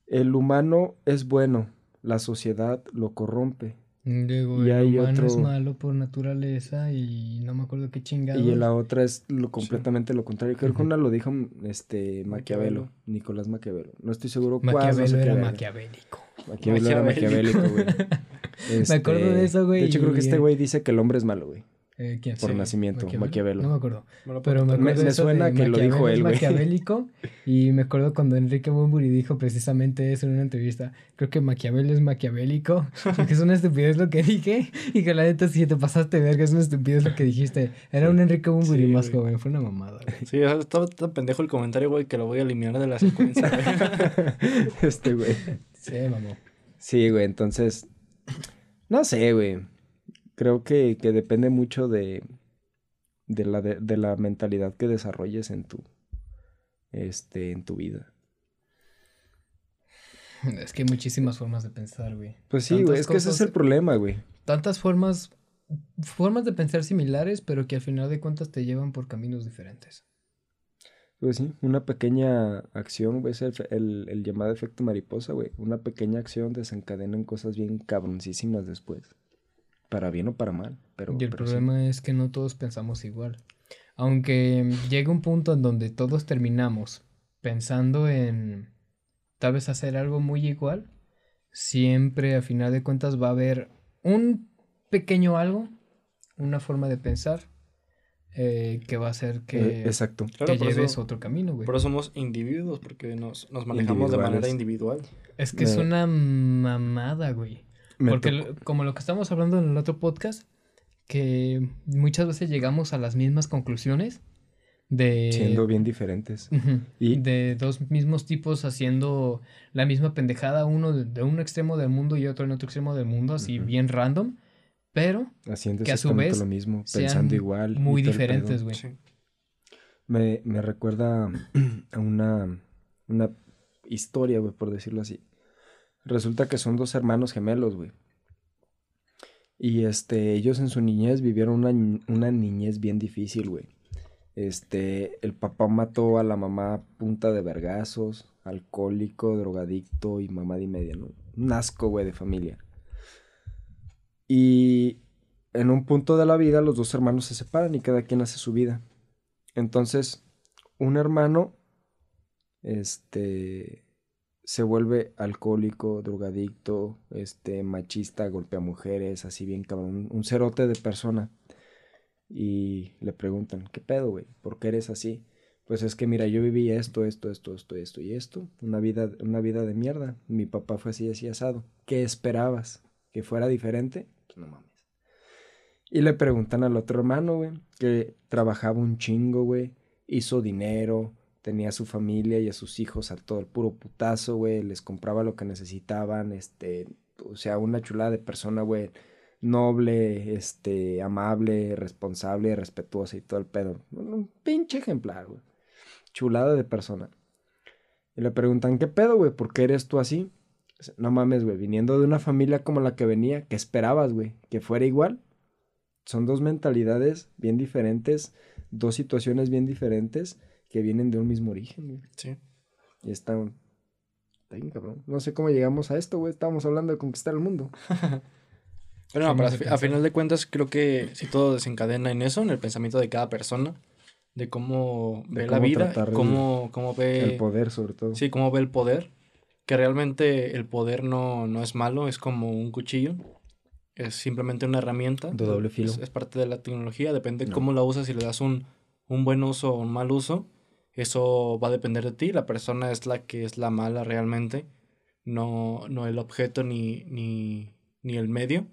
el humano es bueno, la sociedad lo corrompe. Digo, Y el hay humano es otro- malo por naturaleza y no me acuerdo qué chingados. Y la otra es lo completamente lo contrario. Creo que una lo dijo este Maquiavelo, Maquiavelo. Nicolás Maquiavelo. No estoy seguro cuál. no Maquiavelo sé qué era maquiavélico. Maquiavelo era Maquiavélico. maquiavélico, Me acuerdo de eso, güey, De hecho, creo que este güey dice que el hombre es malo, güey. Eh, ¿Quién? Por nacimiento, Maquiavelo. No me acuerdo. Pero me acuerdo me suena que lo dijo Maquiavelo es él, güey. maquiavélico y me acuerdo cuando Enrique Bunbury dijo precisamente eso en una entrevista. Creo que Maquiavelo es maquiavélico y que es una estupidez lo que dije y que la neta si te pasaste verga es una estupidez lo que dijiste. Era un Enrique Bunbury Sí, más joven, fue una mamada. güey. Sí, está tan pendejo el comentario, güey, que lo voy a eliminar de la secuencia, güey. este güey. Sí, mamó. Sí, güey, entonces. No sé, güey. Creo que, que depende mucho de. De la, de, de la mentalidad que desarrolles en tu. Este, en tu vida. Es que hay muchísimas formas de pensar, güey. Pues sí, güey, es que ese es el problema, güey. Tantas formas formas de pensar similares, pero que al final de cuentas te llevan por caminos diferentes. Pues sí, una pequeña acción, güey, es el, fe- el, el llamado efecto mariposa, güey. Una pequeña acción desencadena en cosas bien cabroncísimas después. Para bien o para mal, pero... Y el pero sí. problema es que no todos pensamos igual. Aunque llega un punto en donde todos terminamos pensando en tal vez hacer algo muy igual, siempre a final de cuentas va a haber un pequeño algo, una forma de pensar eh, que va a hacer que, Eh, exacto. Que lleves eso- otro camino, güey. Por eso somos individuos, porque nos, nos manejamos de manera individual. Es que es Me- una mamada, güey. Me Porque lo- como lo que estamos hablando en el otro podcast, que muchas veces llegamos a las mismas conclusiones de, Siendo bien diferentes. Y- de dos mismos tipos haciendo la misma pendejada, uno de, de un extremo del mundo y otro en otro extremo del mundo, así bien random, pero Haciendo que a su vez lo mismo, sean pensando igual. muy diferentes, güey. Sí. Me, me recuerda a una, una historia, güey, por decirlo así. Resulta que son dos hermanos gemelos, güey. Y este, ellos en su niñez vivieron una, una niñez bien difícil, güey. Este, el papá mató a la mamá a punta de vergazos, alcohólico, drogadicto y mamá de media, ¿no? Un asco, güey, de familia. Y en un punto de la vida los dos hermanos se separan y cada quien hace su vida. Entonces, un hermano este, se vuelve alcohólico, drogadicto, este, machista, golpea mujeres, así bien cabrón, un cerote de persona. Y le preguntan, ¿qué pedo, güey? ¿Por qué eres así? Pues es que mira, yo viví esto, esto, esto, esto, esto y esto, una vida, una vida de mierda. Mi papá fue así, así asado. ¿Qué esperabas? ¿Que fuera diferente? Pues no mames. Y le preguntan al otro hermano, güey, que trabajaba un chingo, güey, hizo dinero, tenía a su familia y a sus hijos a todo el puro putazo, güey, les compraba lo que necesitaban, este, o sea, una chulada de persona, güey, noble, este, amable, responsable, respetuosa y todo el pedo. Un pinche ejemplar, güey. Chulada de persona. Y le preguntan, ¿qué pedo, güey? ¿Por qué eres tú así? No mames, güey, viniendo de una familia como la que venía, ¿qué esperabas, güey? ¿Que fuera igual? son dos mentalidades bien diferentes, dos situaciones bien diferentes que vienen de un mismo origen, güey. Sí. Y están... Está cabrón. No sé cómo llegamos a esto, güey. Estábamos hablando de conquistar el mundo. Pero no, pero a, final de cuentas creo que si todo desencadena en eso, en el pensamiento de cada persona, de cómo ve la vida, cómo, cómo ve... El poder sobre todo. Sí, cómo ve el poder, que realmente el poder no, no es malo, es como un cuchillo es simplemente una herramienta. De doble filo. Es, parte de la tecnología, depende de cómo la usas, si le das un, un buen uso o un mal uso, eso va a depender de ti, la persona es la que es la mala realmente, no, no el objeto ni, ni, ni el medio.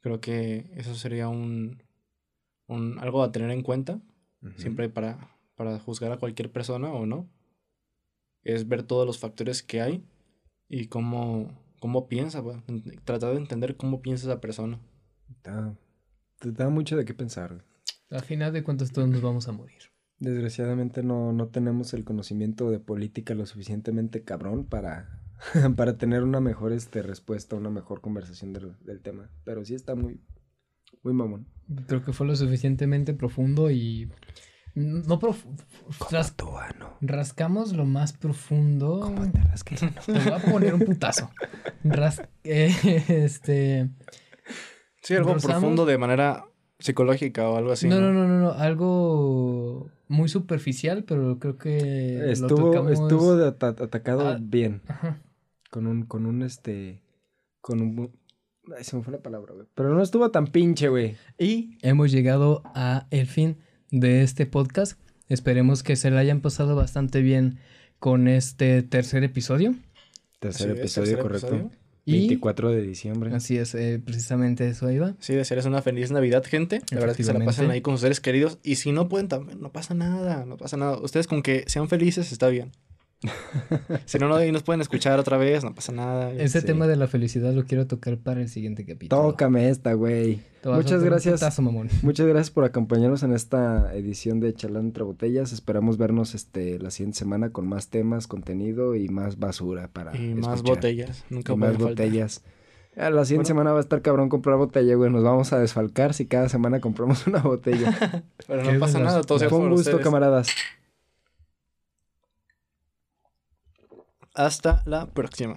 Creo que eso sería un, un algo a tener en cuenta, siempre para, para juzgar a cualquier persona o no. Es ver todos los factores que hay y cómo, cómo piensa, Tratar de entender cómo piensa esa persona. te da mucho de qué pensar. Al final de cuentas todos nos vamos a morir. Desgraciadamente no, no tenemos el conocimiento de política lo suficientemente cabrón para, para tener una mejor este, respuesta, una mejor conversación del, del tema. Pero sí está muy, muy mamón. Creo que fue lo suficientemente profundo y no profundo. rascamos lo más profundo. ¿Cómo te rasqué? Te voy a poner un putazo. Ras eh, este. Sí, algo profundo de manera psicológica o algo así. No, no, no, no, no, algo muy superficial, pero creo que estuvo, estuvo atacado ah, bien. Con un, con un este, con un, ay, se me fue la palabra, güey. Pero no estuvo tan pinche, güey. Y hemos llegado a el fin de este podcast. Esperemos que se la hayan pasado bastante bien con este tercer episodio. Tercer episodio, correcto. Y 24 de diciembre. Así es, eh, precisamente eso iba. Sí, desearles una feliz Navidad, gente. La verdad es que se la pasen ahí con sus seres queridos. Y si no pueden también, no pasa nada, no pasa nada. Ustedes con que sean felices está bien. Si no, no nos pueden escuchar otra vez, no pasa nada. Ese tema de la felicidad lo quiero tocar para el siguiente capítulo. Tócame esta, güey. Muchas gracias. Muchas gracias por acompañarnos en esta edición de Charlando entre botellas. Esperamos vernos este la siguiente semana con más temas, contenido y más basura para Y más botellas, nunca más botellas. la siguiente semana va a estar cabrón comprar botella, güey. Nos vamos a desfalcar si cada semana compramos una botella. Pero no pasa nada, todo Fue un gusto, camaradas. Hasta la próxima.